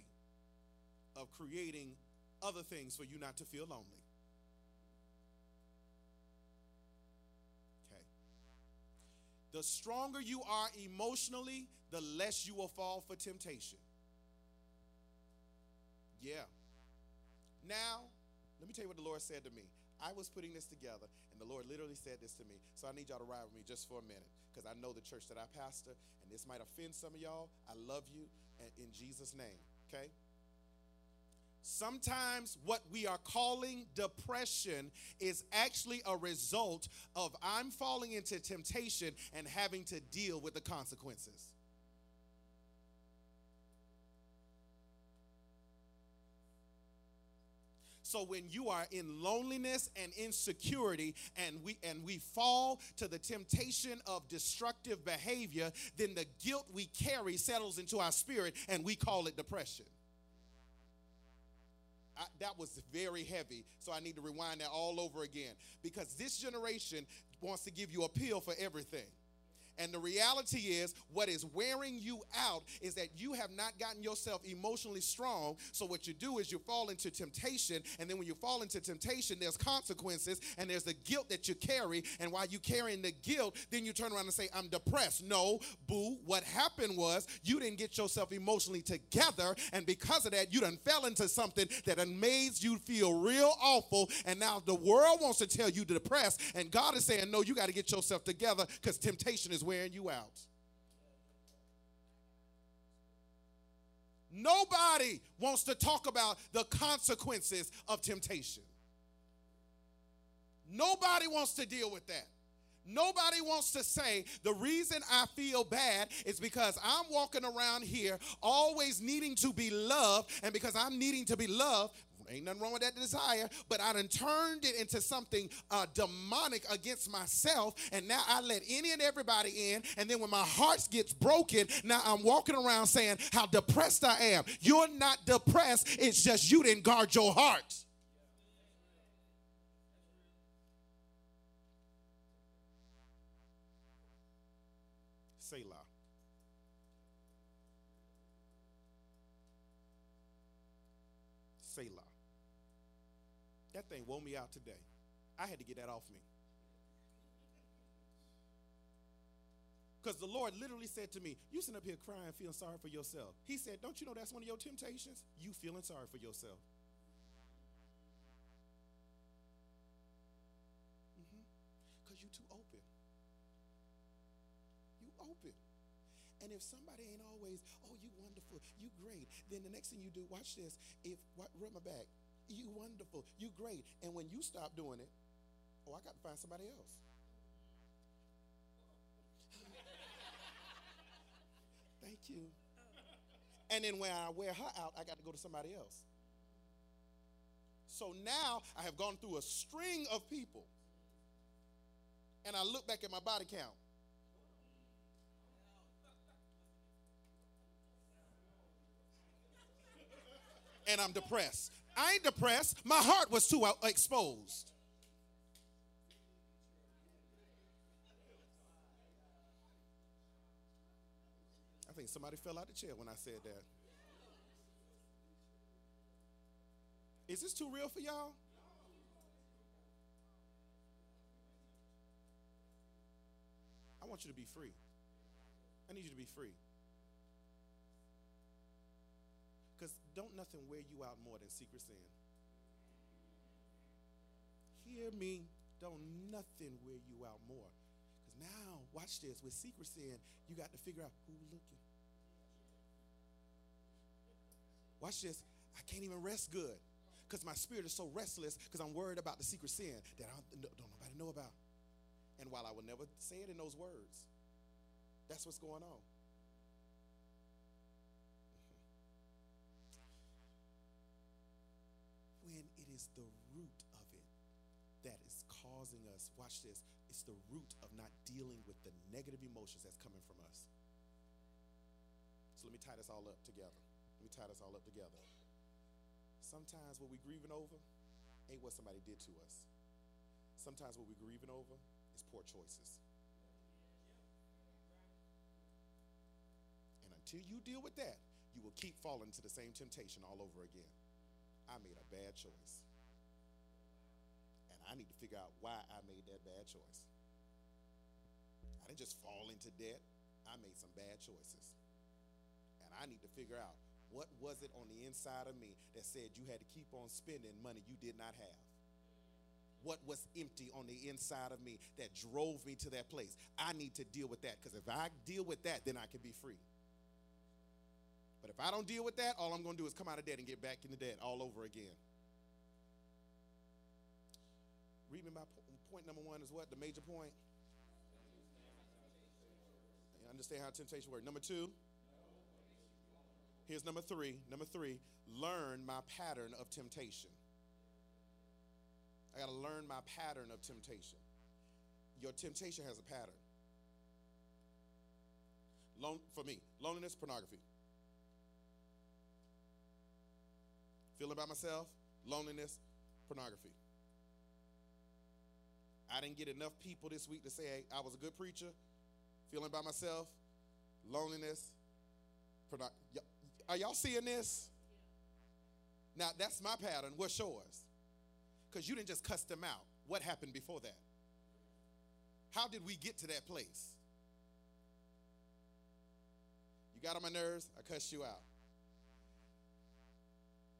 Speaker 1: of creating other things for you not to feel lonely. Okay. The stronger you are emotionally, the less you will fall for temptation. Yeah. Now, let me tell you what the Lord said to me. I was putting this together, the Lord literally said this to me. So I need y'all to ride with me just for a minute because I know the church that I pastor, and this might offend some of y'all. I love you and in Jesus' name, okay? Sometimes what we are calling depression is actually a result of I'm falling into temptation and having to deal with the consequences. So when you are in loneliness and insecurity and we and we fall to the temptation of destructive behavior, then the guilt we carry settles into our spirit and we call it depression. I, that was very heavy, so I need to rewind that all over again because this generation wants to give you a pill for everything. And the reality is, what is wearing you out is that you have not gotten yourself emotionally strong. So, what you do is you fall into temptation. And then, when you fall into temptation, there's consequences and there's the guilt that you carry. And while you're carrying the guilt, then you turn around and say, I'm depressed. No, boo. What happened was you didn't get yourself emotionally together. And because of that, you done fell into something that made you feel real awful. And now the world wants to tell you depressed. And God is saying, No, you got to get yourself together because temptation is wearing you out. Nobody wants to talk about the consequences of temptation. Nobody wants to deal with that. Nobody wants to say the reason I feel bad is because I'm walking around here always needing to be loved, and because I'm needing to be loved, Ain't nothing wrong with that desire, but I done turned it into something uh, demonic against myself, and now I let any and everybody in. And then when my heart gets broken, now I'm walking around saying how depressed I am. You're not depressed, it's just you didn't guard your heart. Thing me out today. I had to get that off me. Because the Lord literally said to me, You sitting up here crying, feeling sorry for yourself. He said, Don't you know that's one of your temptations? You feeling sorry for yourself. Because mm-hmm. you too open. You open. And if somebody ain't always, oh, you wonderful, you great, then the next thing you do, watch this. If what, rub my back, you wonderful. You great. And when you stop doing it, oh, I got to find somebody else. Thank you. And then when I wear her out, I got to go to somebody else. So now I have gone through a string of people. And I look back at my body count. And I'm depressed. I ain't depressed. My heart was too exposed. I think somebody fell out the chair when I said that. Is this too real for y'all? I want you to be free. I need you to be free. Because don't nothing wear you out more than secret sin. Hear me, don't nothing wear you out more. Because now, watch this, with secret sin, you got to figure out who looking. Watch this, I can't even rest good because my spirit is so restless because I'm worried about the secret sin that I don't, don't nobody know about. And while I will never say it in those words, that's what's going on. Is the root of it that is causing us, watch this, it's the root of not dealing with the negative emotions that's coming from us. So let me tie this all up together. Let me tie this all up together. Sometimes what we're grieving over ain't what somebody did to us. Sometimes what we're grieving over is poor choices. And until you deal with that, you will keep falling into the same temptation all over again. I made a bad choice. I need to figure out why I made that bad choice. I didn't just fall into debt, I made some bad choices. And I need to figure out what was it on the inside of me that said you had to keep on spending money you did not have? What was empty on the inside of me that drove me to that place? I need to deal with that because if I deal with that, then I can be free. But if I don't deal with that, all I'm going to do is come out of debt and get back into debt all over again. Read me my point number one is what? The major point? You understand how temptation works. Number two, here's number three. Number three, learn my pattern of temptation. I got to learn my pattern of temptation. Your temptation has a pattern. Lone, for me, loneliness, pornography. Feeling by myself, loneliness, pornography. I didn't get enough people this week to say hey, I was a good preacher. feeling by myself, loneliness. Are y'all seeing this? Now, that's my pattern. What's yours? Because you didn't just cuss them out. What happened before that? How did we get to that place? You got on my nerves, I cussed you out.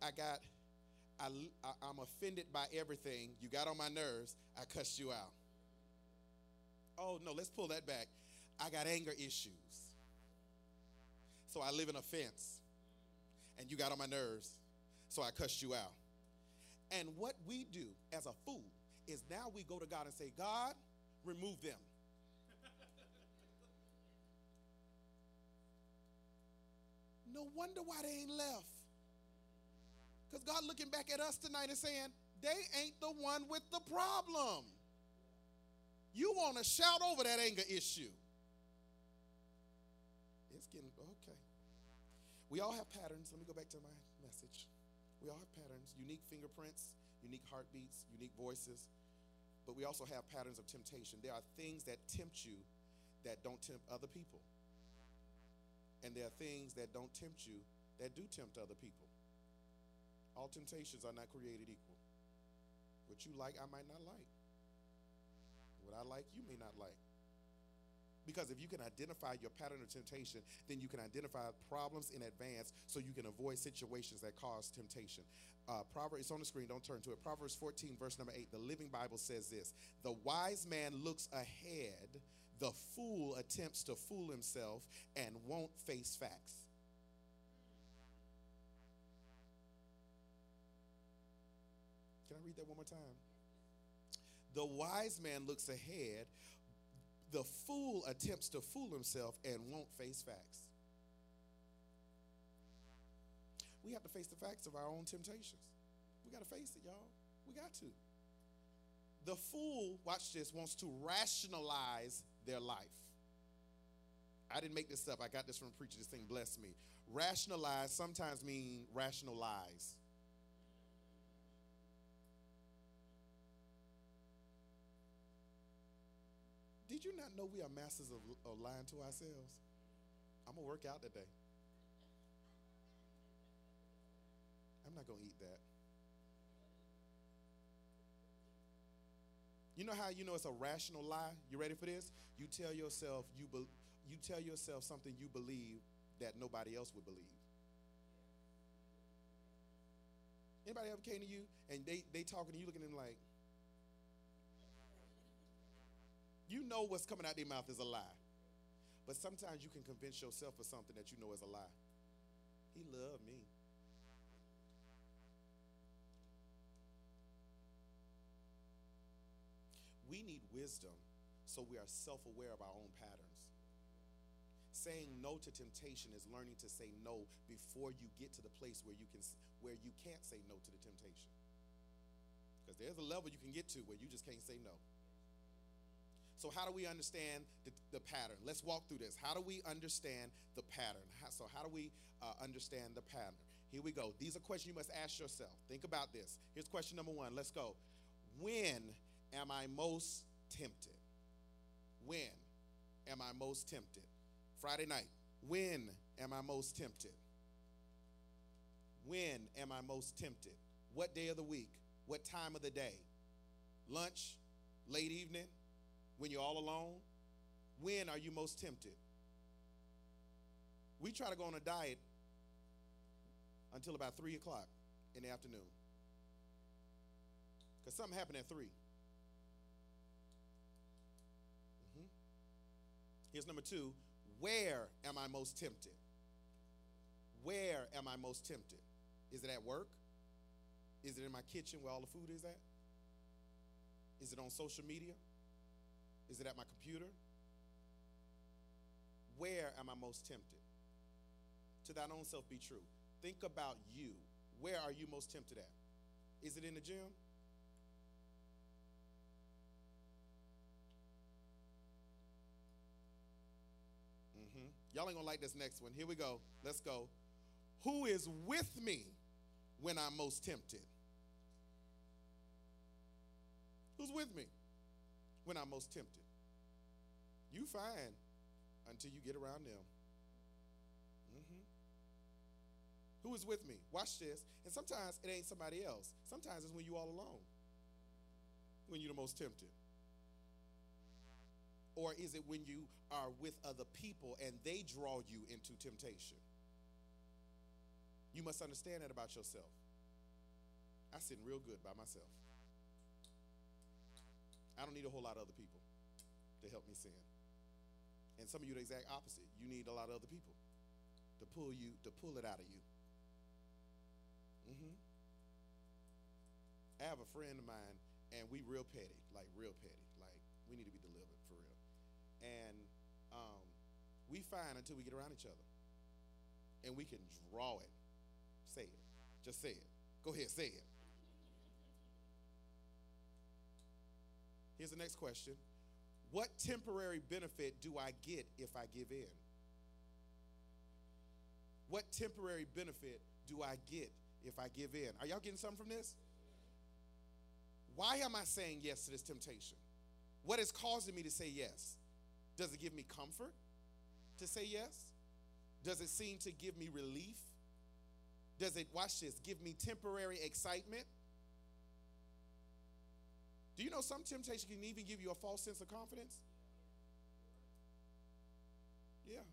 Speaker 1: I got, I, I, am offended by everything. You got on my nerves, I cussed you out. Oh, no, let's pull that back. I got anger issues. So I live in offense. And you got on my nerves, so I cussed you out. And what we do as a fool is now we go to God and say, God, remove them. no wonder why they ain't left. Because God looking back at us tonight and saying, they ain't the one with the problem. You want to shout over that anger issue. It's getting, okay. We all have patterns. Let me go back to my message. We all have patterns, unique fingerprints, unique heartbeats, unique voices, but we also have patterns of temptation. There are things that tempt you that don't tempt other people. And there are things that don't tempt you that do tempt other people. All temptations are not created equal. What you like, I might not like. What I like, you may not like. Because if you can identify your pattern of temptation, then you can identify problems in advance so you can avoid situations that cause temptation. Uh, Proverbs, it's on the screen, don't turn to it. Proverbs 14, verse number 8, the Living Bible says this The wise man looks ahead, the fool attempts to fool himself and won't face facts. Read that one more time? The wise man looks ahead, the fool attempts to fool himself and won't face facts. We have to face the facts of our own temptations. We got to face it, y'all. We got to. The fool, watch this, wants to rationalize their life. I didn't make this up. I got this from a preacher. This thing blessed me. Rationalize sometimes mean rationalize. Did you not know we are masters of, of lying to ourselves? I'm going to work out today. I'm not going to eat that. You know how you know it's a rational lie? You ready for this? You tell yourself you be, you tell yourself something you believe that nobody else would believe. Anybody ever came to you and they they talking to you looking at them like You know what's coming out their mouth is a lie. But sometimes you can convince yourself of something that you know is a lie. He loved me. We need wisdom so we are self aware of our own patterns. Saying no to temptation is learning to say no before you get to the place where you can where you can't say no to the temptation. Because there's a level you can get to where you just can't say no. So, how do we understand the, the, pattern? Let's walk through this. How do we understand the pattern? How, so, how do we uh, understand the pattern? Here we go. These are questions you must ask yourself. Think about this. Here's question number one. Let's go. When am I most tempted? When am I most tempted? Friday night. When am I most tempted? When am I most tempted? What day of the week? What time of the day? Lunch? Late evening? When you're all alone? When are you most tempted? We try to go on a diet until about 3 o'clock in the afternoon. Because something happened at 3. Mm-hmm. Here's number two Where am I most tempted? Where am I most tempted? Is it at work? Is it in my kitchen where all the food is at? Is it on social media? Is it at my computer? Where am I most tempted? To thine own self be true. Think about you. Where are you most tempted at? Is it in the gym? Mm-hmm. Y'all ain't gonna like this next one. Here we go. Let's go. Who is with me when I'm most tempted? Who's with me? when I'm most tempted. You fine. until you get around them. hmm Who is with me? Watch this. And sometimes it ain't somebody else. Sometimes it's when you all alone. When you're the most tempted. Or is it when you are with other people and they draw you into temptation? You must understand that about yourself. I sit real good by myself. I don't need a whole lot of other people to help me sin. And some of you the exact opposite. You need a lot of other people to pull you, to pull it out of you. hmm I have a friend of mine, and we real petty, like real petty. Like we need to be delivered for real. And um, we fine until we get around each other, and we can draw it. Say it. Just say it. Go ahead, say it. Here's the next question What temporary benefit do I get if I give in? What temporary benefit do I get if I give in? Are y'all getting something from this? Why am I saying yes to this temptation? What is causing me to say yes? Does it give me comfort to say yes? Does it seem to give me relief? Does it, watch this, give me temporary excitement? Do you know some temptation can even give you a false sense of confidence? Yeah.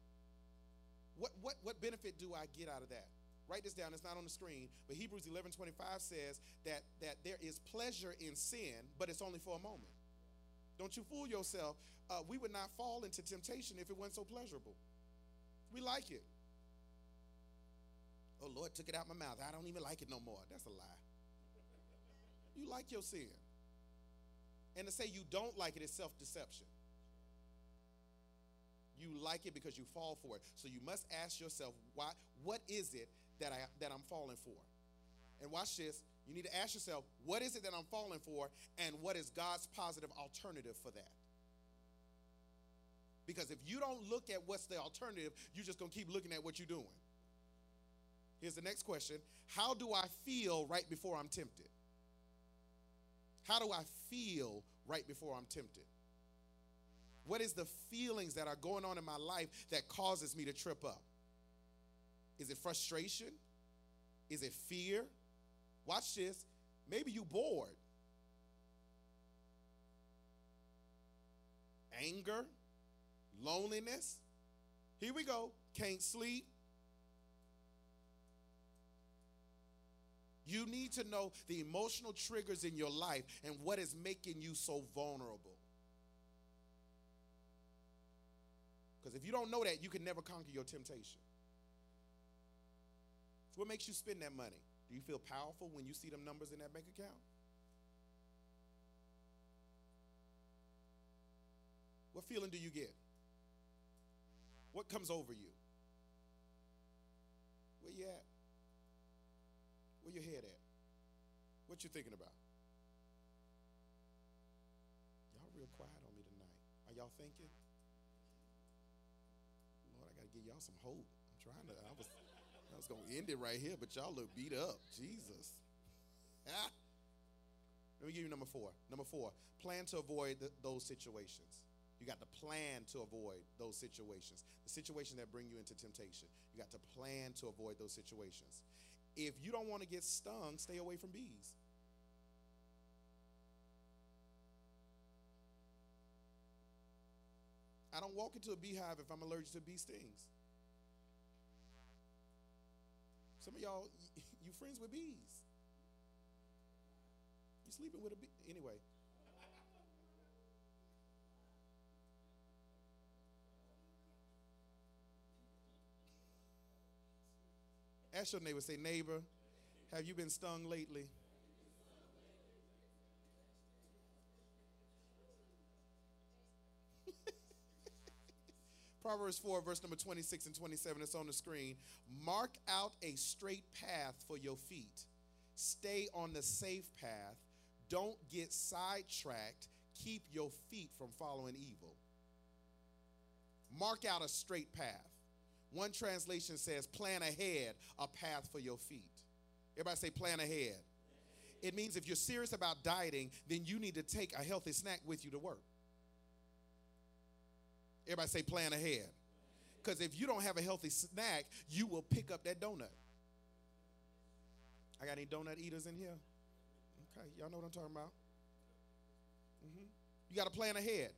Speaker 1: What, what, what benefit do I get out of that? Write this down. It's not on the screen. But Hebrews 11 25 says that, that there is pleasure in sin, but it's only for a moment. Don't you fool yourself. Uh, we would not fall into temptation if it wasn't so pleasurable. We like it. Oh, Lord, took it out my mouth. I don't even like it no more. That's a lie. You like your sin. And to say you don't like it is self deception. You like it because you fall for it. So you must ask yourself, why, what is it that, I, that I'm falling for? And watch this. You need to ask yourself, what is it that I'm falling for? And what is God's positive alternative for that? Because if you don't look at what's the alternative, you're just to keep looking at what you're doing. Here's the next question How do I feel right before I'm tempted? How do I feel right before I'm tempted? What is the feelings that are going on in my life that causes me to trip up? Is it frustration? Is it fear? Watch this. Maybe you bored. Anger, loneliness. Here we go. Can't sleep. You need to know the emotional triggers in your life and what is making you so vulnerable. Because if you don't know that, you can never conquer your temptation. What makes you spend that money? Do you feel powerful when you see them numbers in that bank account? What feeling do you get? What comes over you? Where you at? Where your head at? What you thinking about? Y'all real quiet on me tonight. Are y'all thinking? Lord, I gotta give y'all some hope. I'm trying to. I was, I was gonna end it right here, but y'all look beat up. Jesus. Ah. Let me give you number four. Number four, plan to avoid th- those situations. You got to plan to avoid those situations. The situations that bring you into temptation. You got to plan to avoid those situations. If you don't want to get stung, stay away from bees. I don't walk into a beehive if I'm allergic to bee stings. Some of y'all, you friends with bees. You sleeping with a bee. Anyway. Ask your neighbor, say, neighbor, have you been stung lately? Proverbs 4, verse number 26 and 27, it's on the screen. Mark out a straight path for your feet. Stay on the safe path. Don't get sidetracked. Keep your feet from following evil. Mark out a straight path. One translation says, plan ahead a path for your feet. Everybody say, plan ahead. It means if you're serious about dieting, then you need to take a healthy snack with you to work. Everybody say, plan ahead. Because if you don't have a healthy snack, you will pick up that donut. I got any donut eaters in here? Okay, y'all know what I'm talking about. hmm You got to plan ahead.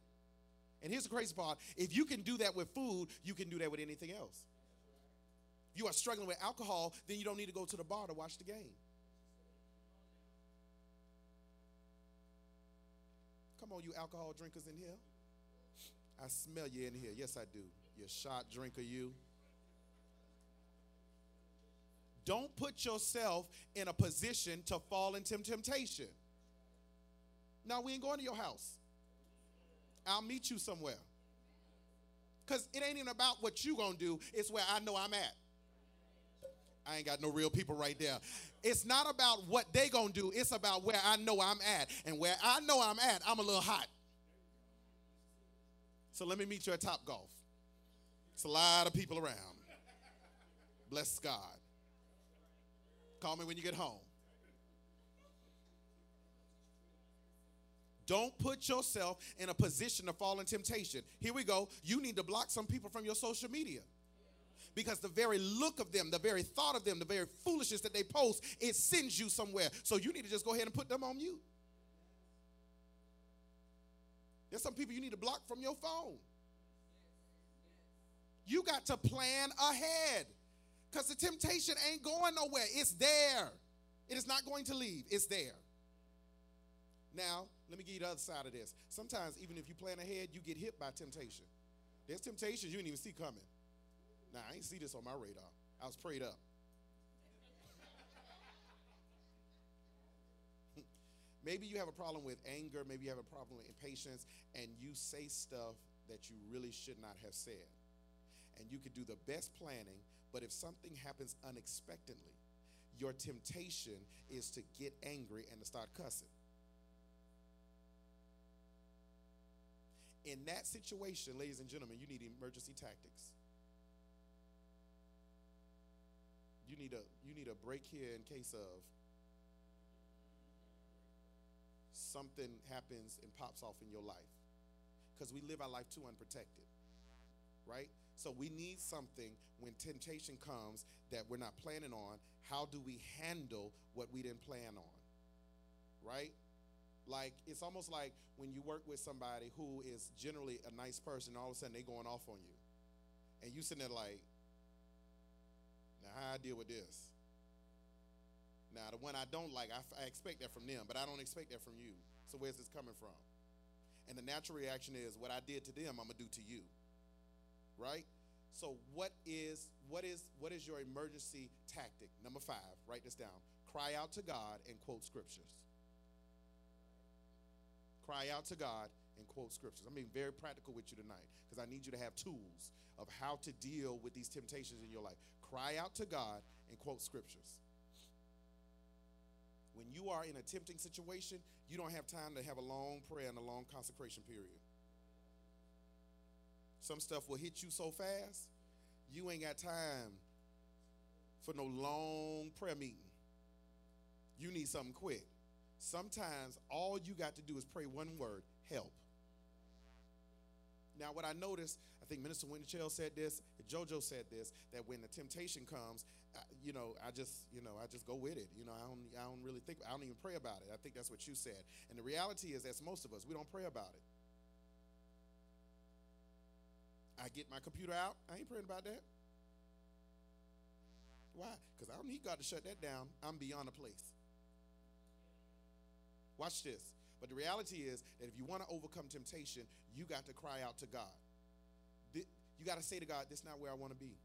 Speaker 1: And here's the crazy part if you can do that with food, you can do that with anything else. If you are struggling with alcohol, then you don't need to go to the bar to watch the game. Come on, you alcohol drinkers in here. I smell you in here. Yes, I do. You shot drinker, you. Don't put yourself in a position to fall into temptation. Now, we ain't going to your house. I'll meet you somewhere. Because it ain't even about what you going to do, it's where I know I'm at. I ain't got no real people right there. It's not about what they going to do, it's about where I know I'm at. And where I know I'm at, I'm a little hot. So let me meet you at Topgolf. It's a lot of people around. Bless God. Call me when you get home. Don't put yourself in a position to fall in temptation. Here we go. You need to block some people from your social media. Because the very look of them, the very thought of them, the very foolishness that they post, it sends you somewhere. So you need to just go ahead and put them on mute. There's some people you need to block from your phone. You got to plan ahead. Because the temptation ain't going nowhere. It's there. It is not going to leave. It's there. Now, let me give you the other side of this. Sometimes, even if you plan ahead, you get hit by temptation. There's temptations you didn't even see coming. Now, I ain't see this on my radar. I was prayed up. maybe you have a problem with anger, maybe you have a problem with impatience, and you say stuff that you really should not have said. And you could do the best planning, but if something happens unexpectedly, your temptation is to get angry and to start cussing. In that situation, ladies and gentlemen, you need emergency tactics. You need a you need a break here in case of something happens and pops off in your life. Because we live our life too unprotected. Right? So we need something when temptation comes that we're not planning on. How do we handle what we didn't plan on? Right? Like it's almost like when you work with somebody who is generally a nice person, all of a sudden they going off on you, and you sitting there like, now how I deal with this? Now the one I don't like, I, I expect that from them, but I don't expect that from you. So where's this coming from? And the natural reaction is, what I did to them, I'm gonna do to you. Right? So what is what is what is your emergency tactic? Number five, write this down. Cry out to God and quote scriptures. Cry out to God and quote scriptures. I'm being very practical with you tonight because I need you to have tools of how to deal with these temptations in your life. Cry out to God and quote scriptures. When you are in a tempting situation, you don't have time to have a long prayer and a long consecration period. Some stuff will hit you so fast, you ain't got time for no long prayer meeting. You need something quick. Sometimes all you got to do is pray one word help. Now, what I noticed, I think Minister Winchell said this, JoJo said this, that when the temptation comes, I, you know, I just, you know, I just go with it. You know, I don't, I don't really think, I don't even pray about it. I think that's what you said. And the reality is, that's most of us, we don't pray about it. I get my computer out, I ain't praying about that. Why? Because I don't need God to shut that down. I'm beyond a place. Watch this. But the reality is that if you want to overcome temptation, you got to cry out to God. You got to say to God, this is not where I want to be.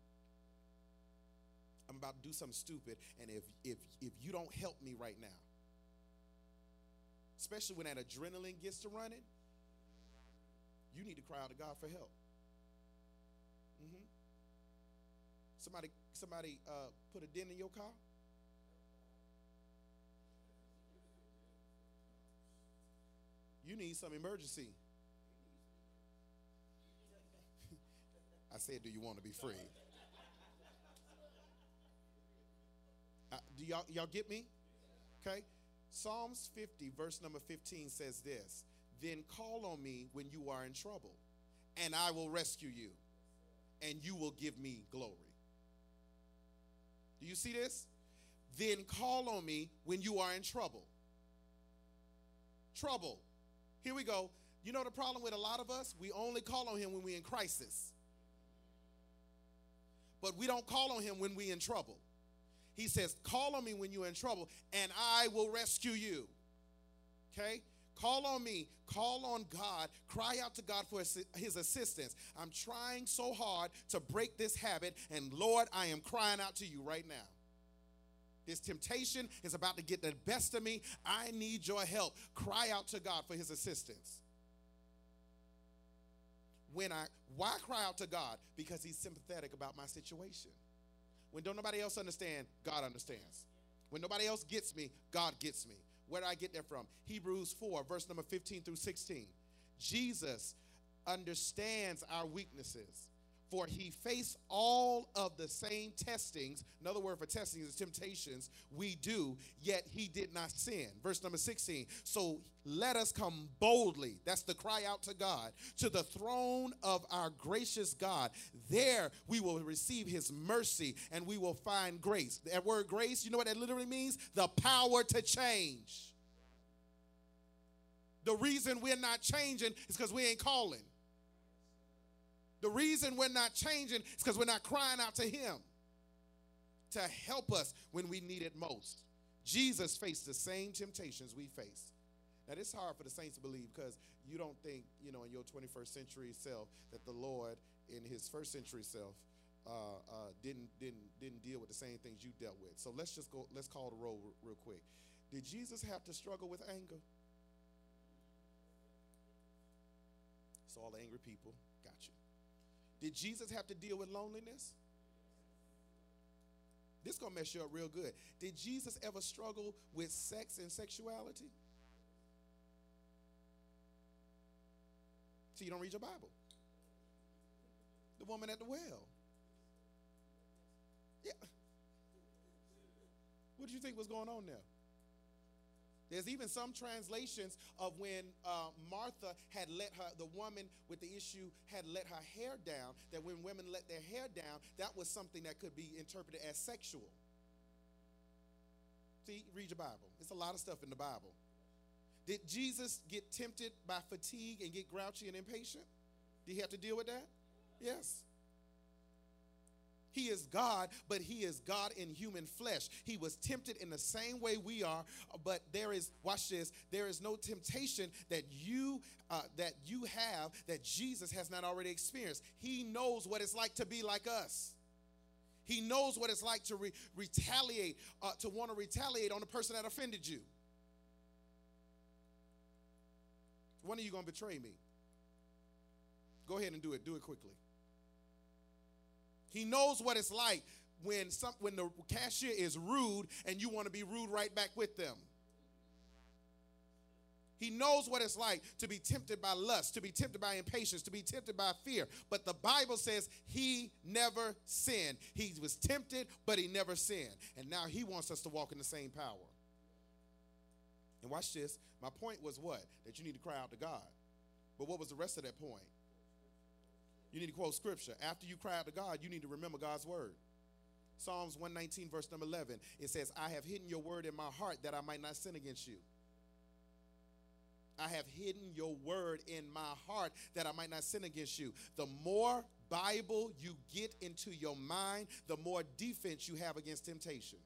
Speaker 1: I'm about to do something stupid, and if if if you don't help me right now, especially when that adrenaline gets to running, you need to cry out to God for help. Mm-hmm. Somebody somebody uh, put a dent in your car. You need some emergency. I said, Do you want to be free? Uh, do y'all, y'all get me? Okay. Psalms 50, verse number 15 says this Then call on me when you are in trouble, and I will rescue you, and you will give me glory. Do you see this? Then call on me when you are in trouble. Trouble. Here we go. You know the problem with a lot of us? We only call on him when we're in crisis. But we don't call on him when we're in trouble. He says, Call on me when you're in trouble, and I will rescue you. Okay? Call on me, call on God, cry out to God for his assistance. I'm trying so hard to break this habit, and Lord, I am crying out to you right now. This temptation is about to get the best of me. I need your help. Cry out to God for his assistance. When I why cry out to God? Because he's sympathetic about my situation. When don't nobody else understand, God understands. When nobody else gets me, God gets me. Where do I get that from? Hebrews 4, verse number 15 through 16. Jesus understands our weaknesses for he faced all of the same testings. Another word for testing is temptations we do, yet he did not sin. Verse number 16. So let us come boldly, that's the cry out to God, to the throne of our gracious God. There we will receive his mercy and we will find grace. That word grace, you know what that literally means? The power to change. The reason we're not changing is because we ain't calling. The reason we're not changing is because we're not crying out to Him to help us when we need it most. Jesus faced the same temptations we face. Now, it's hard for the saints to believe because you don't think, you know, in your 21st century self that the Lord, in his first century self, uh, uh, didn't, didn't, didn't deal with the same things you dealt with. So let's just go, let's call the roll real quick. Did Jesus have to struggle with anger? It's all angry people. Got you. Did Jesus have to deal with loneliness? This gonna mess you up real good. Did Jesus ever struggle with sex and sexuality? So you don't read your Bible. The woman at the well. Yeah. What do you think was going on there? There's even some translations of when uh, Martha had let her, the woman with the issue had let her hair down, that when women let their hair down, that was something that could be interpreted as sexual. See, read your Bible. It's a lot of stuff in the Bible. Did Jesus get tempted by fatigue and get grouchy and impatient? Did he have to deal with that? Yes. He is God, but he is God in human flesh. He was tempted in the same way we are, but there is watch this, there is no temptation that you uh, that you have that Jesus has not already experienced. He knows what it's like to be like us. He knows what it's like to re- retaliate, uh, to want to retaliate on the person that offended you. When are you going to betray me? Go ahead and do it. Do it quickly. He knows what it's like when some when the cashier is rude and you want to be rude right back with them. He knows what it's like to be tempted by lust, to be tempted by impatience, to be tempted by fear. But the Bible says he never sinned. He was tempted, but he never sinned. And now he wants us to walk in the same power. And watch this. My point was what? That you need to cry out to God. But what was the rest of that point? You need to quote scripture. After you cry out to God, you need to remember God's word. Psalms 119, verse number 11, it says, I have hidden your word in my heart that I might not sin against you. I have hidden your word in my heart that I might not sin against you. The more Bible you get into your mind, the more defense you have against temptation.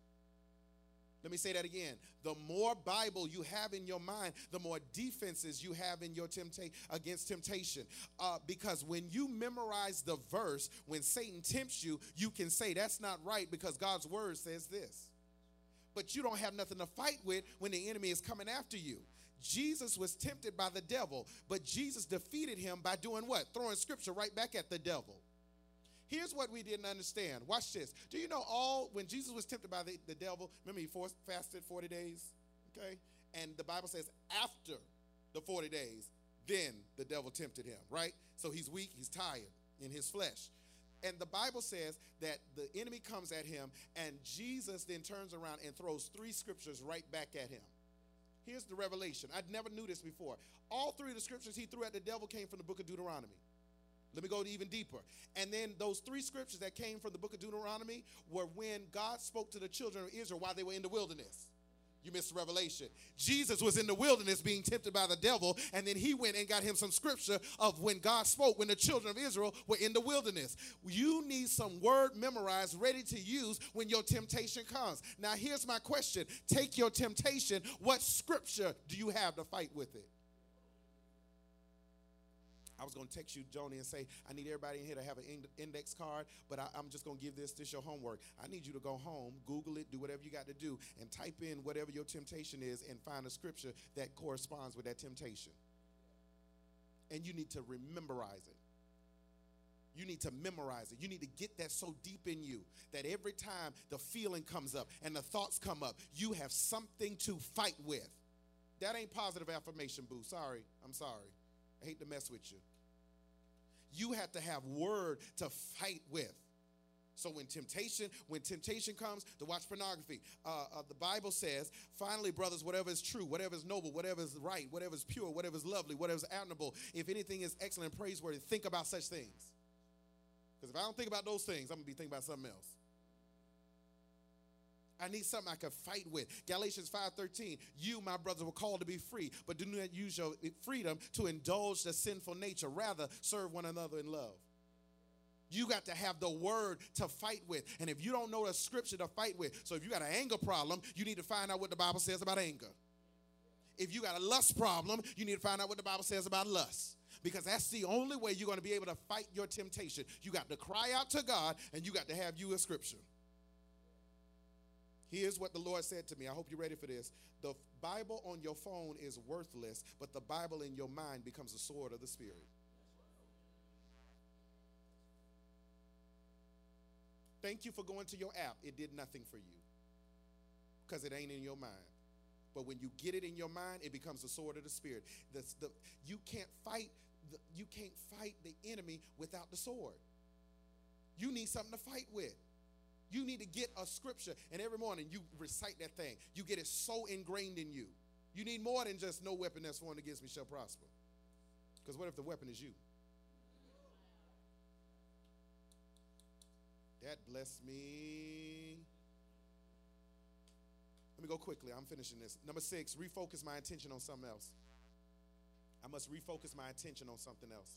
Speaker 1: Let me say that again. The more Bible you have in your mind, the more defenses you have in your temptation against temptation. Uh, because when you memorize the verse, when Satan tempts you, you can say that's not right because God's word says this. But you don't have nothing to fight with when the enemy is coming after you. Jesus was tempted by the devil, but Jesus defeated him by doing what? Throwing scripture right back at the devil. Here's what we didn't understand. Watch this. Do you know all, when Jesus was tempted by the, the devil, remember he forced, fasted 40 days? Okay? And the Bible says after the 40 days, then the devil tempted him, right? So he's weak, he's tired in his flesh. And the Bible says that the enemy comes at him, and Jesus then turns around and throws three scriptures right back at him. Here's the revelation. I'd never knew this before. All three of the scriptures he threw at the devil came from the book of Deuteronomy. Let me go even deeper. And then those three scriptures that came from the book of Deuteronomy were when God spoke to the children of Israel while they were in the wilderness. You missed Revelation. Jesus was in the wilderness being tempted by the devil, and then he went and got him some scripture of when God spoke when the children of Israel were in the wilderness. You need some word memorized, ready to use when your temptation comes. Now, here's my question Take your temptation. What scripture do you have to fight with it? I was going to text you, Joni, and say, I need everybody in here to have an index card, but I, am just going to give this, this your homework. I need you to go home, Google it, do whatever you got to do, and type in whatever your temptation is and find a scripture that corresponds with that temptation. And you need to rememberize it. You need to memorize it. You need to get that so deep in you that every time the feeling comes up and the thoughts come up, you have something to fight with. That ain't positive affirmation, boo. Sorry. I'm sorry. I hate to mess with you. You have to have word to fight with. So when temptation, when temptation comes to watch pornography, uh, uh, the Bible says, finally, brothers, whatever is true, whatever is noble, whatever is right, whatever is pure, whatever is lovely, whatever is admirable, if anything is excellent and praiseworthy, think about such things. Because if I don't think about those things, I'm gonna be thinking about something else. I need something I can fight with. Galatians 5:13. You, my brothers, were called to be free, but do not use your freedom to indulge the sinful nature. Rather, serve one another in love. You got to have the word to fight with. And if you don't know the scripture to fight with, so if you got an anger problem, you need to find out what the Bible says about anger. If you got a lust problem, you need to find out what the Bible says about lust because that's the only way you're going to be able to fight your temptation. You got to cry out to God and you got to have you a scripture. Here's what the Lord said to me. I hope you're ready for this. The Bible on your phone is worthless, but the Bible in your mind becomes the sword of the Spirit. Thank you for going to your app. It did nothing for you because it ain't in your mind. But when you get it in your mind, it becomes the sword of the Spirit. The, you can't fight the, you can't fight the enemy without the sword. You need something to fight with. You need to get a scripture, and every morning you recite that thing. You get it so ingrained in you. You need more than just no weapon that's formed against me shall prosper. Because what if the weapon is you? That blessed me. Let me go quickly. I'm finishing this. Number six, refocus my attention on something else. I must refocus my attention on something else.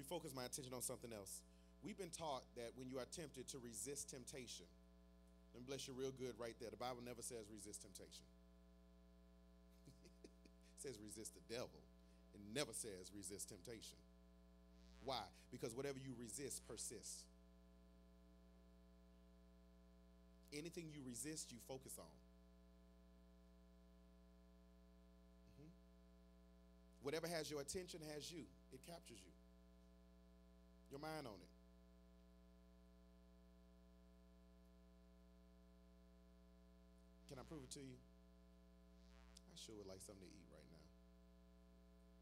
Speaker 1: Refocus my attention on something else. We've been taught that when you are tempted to resist temptation, let me bless you real good right there. The Bible never says resist temptation. it says resist the devil. It never says resist temptation. Why? Because whatever you resist persists. Anything you resist, you focus on. Mm-hmm. Whatever has your attention has you, it captures you your mind on it. Can I prove it to you? I sure would like something to eat right now.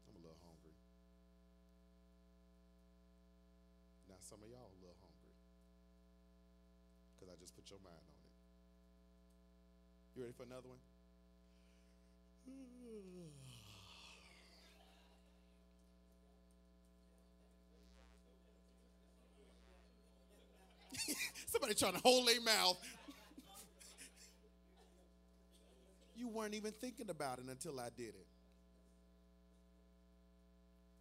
Speaker 1: I'm a little hungry. Now, some of y'all a little hungry because I just put your mind on it. You ready for another one? Somebody trying to hold their mouth. you weren't even thinking about it until I did it.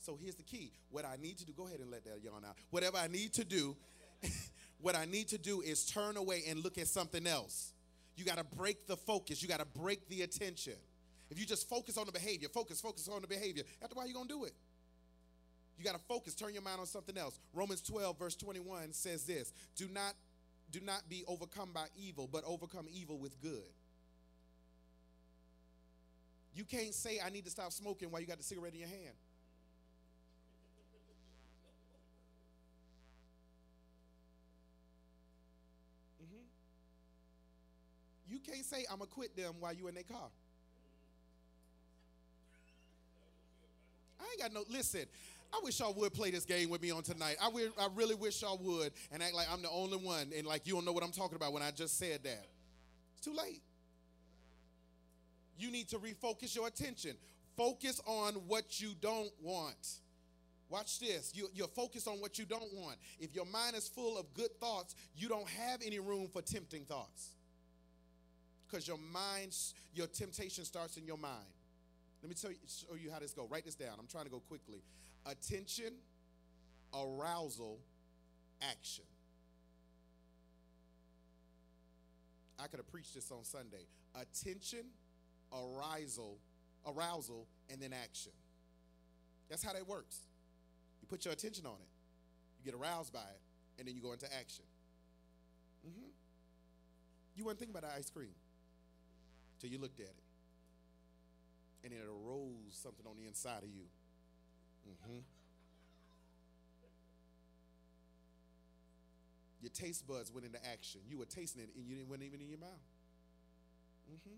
Speaker 1: So here's the key. What I need to do, go ahead and let that yawn out. Whatever I need to do, what I need to do is turn away and look at something else. You got to break the focus. You got to break the attention. If you just focus on the behavior, focus, focus on the behavior, after a while you're going to do it. You got to focus, turn your mind on something else. Romans 12, verse 21 says this Do not, do not be overcome by evil, but overcome evil with good. You can't say, I need to stop smoking while you got the cigarette in your hand. Mm-hmm. You can't say, I'm going to quit them while you're in their car. I ain't got no, listen, I wish y'all would play this game with me on tonight. I, I really wish y'all would and act like I'm the only one and like you don't know what I'm talking about when I just said that. It's too late. You need to refocus your attention. focus on what you don't want. Watch this. You, you're focused on what you don't want. If your mind is full of good thoughts, you don't have any room for tempting thoughts. Because your mind, your temptation starts in your mind. Let me tell you, show you how this go. Write this down. I'm trying to go quickly. Attention, arousal, action. I could have preached this on Sunday. Attention, arousal, arousal, and then action. That's how that works. You put your attention on it, you get aroused by it, and then you go into action. Mm-hmm. You weren't thinking about the ice cream till you looked at it, and it arose something on the inside of you. Mm-hmm. Your taste buds went into action. You were tasting it, and you didn't went even in your mouth. Mm-hmm.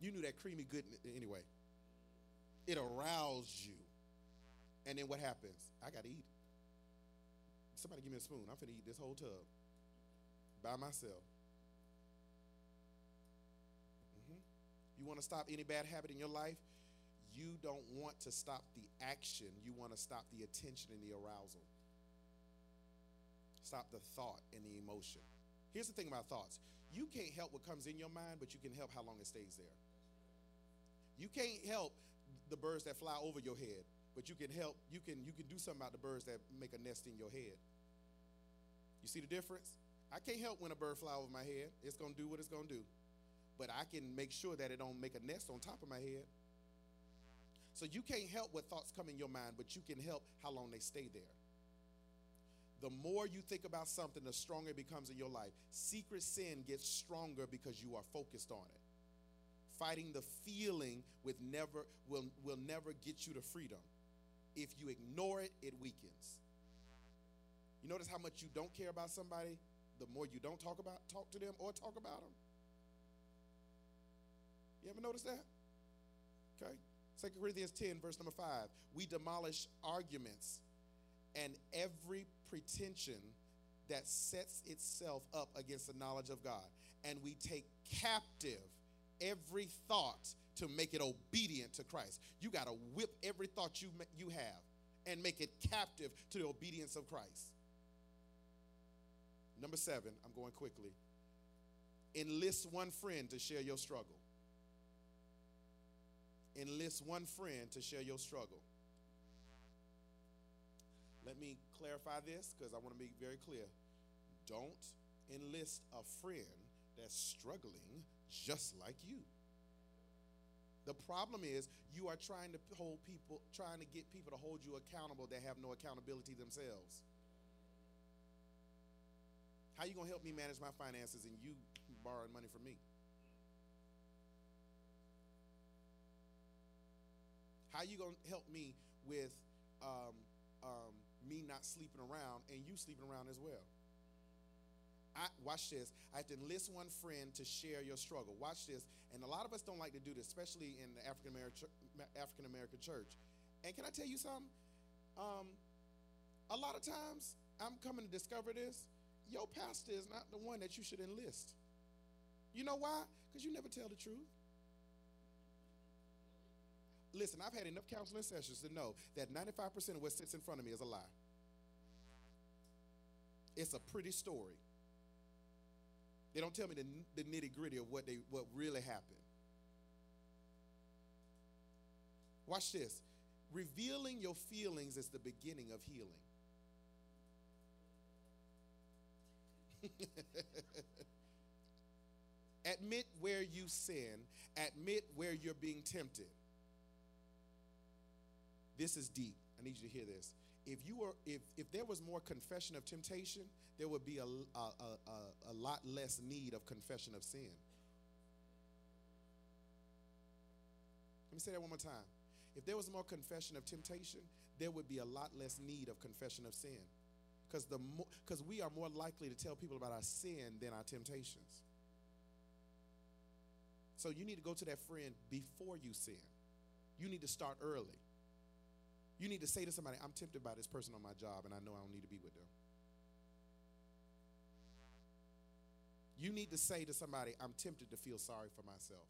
Speaker 1: You knew that creamy goodness anyway. It aroused you. And then what happens? I got to eat. Somebody give me a spoon. I'm finna eat this whole tub by myself. Mm-hmm. You want to stop any bad habit in your life? You don't want to stop the action. You want to stop the attention and the arousal. Stop the thought and the emotion. Here's the thing about thoughts you can't help what comes in your mind, but you can help how long it stays there. You can't help the birds that fly over your head, but you can help, you can, you can do something about the birds that make a nest in your head. You see the difference? I can't help when a bird fly over my head. It's gonna do what it's gonna do. But I can make sure that it don't make a nest on top of my head. So you can't help what thoughts come in your mind, but you can help how long they stay there the more you think about something, the stronger it becomes in your life. Secret sin gets stronger because you are focused on it. Fighting the feeling with never will, will never get you to freedom. If you ignore it, it weakens. You notice how much you don't care about somebody, the more you don't talk about talk to them or talk about them. You ever notice that? Okay. 2 Corinthians 10, verse number 5. We demolish arguments and every pretension that sets itself up against the knowledge of God. And we take captive every thought to make it obedient to Christ. You got to whip every thought you, you have and make it captive to the obedience of Christ. Number seven, I'm going quickly. Enlist one friend to share your struggle. Enlist one friend to share your struggle. Let me clarify this because I want to be very clear. Don't enlist a friend that's struggling just like you. The problem is you are trying to hold people, trying to get people to hold you accountable that have no accountability themselves. How you gonna help me manage my finances and you borrowing money from me? How you gonna help me with um, um, me not sleeping around and you sleeping around as well. I, watch this. I have to enlist one friend to share your struggle. Watch this. And a lot of us don't like to do this, especially in the African American African American church. And can I tell you something? Um, a lot of times, I'm coming to discover this. Your pastor is not the one that you should enlist. You know why? Because you never tell the truth. Listen, I've had enough counseling sessions to know that 95% of what sits in front of me is a lie. It's a pretty story. They don't tell me the, the nitty gritty of what, they, what really happened. Watch this. Revealing your feelings is the beginning of healing. admit where you sin, admit where you're being tempted. This is deep. I need you to hear this. If you were, if if there was more confession of temptation, there would be a, a, a, a lot less need of confession of sin. Let me say that one more time. If there was more confession of temptation, there would be a lot less need of confession of sin. Because the because we are more likely to tell people about our sin than our temptations. So you need to go to that friend before you sin. You need to start early. You need to say to somebody, I'm tempted by this person on my job and I know I don't need to be with them. You need to say to somebody, I'm tempted to feel sorry for myself.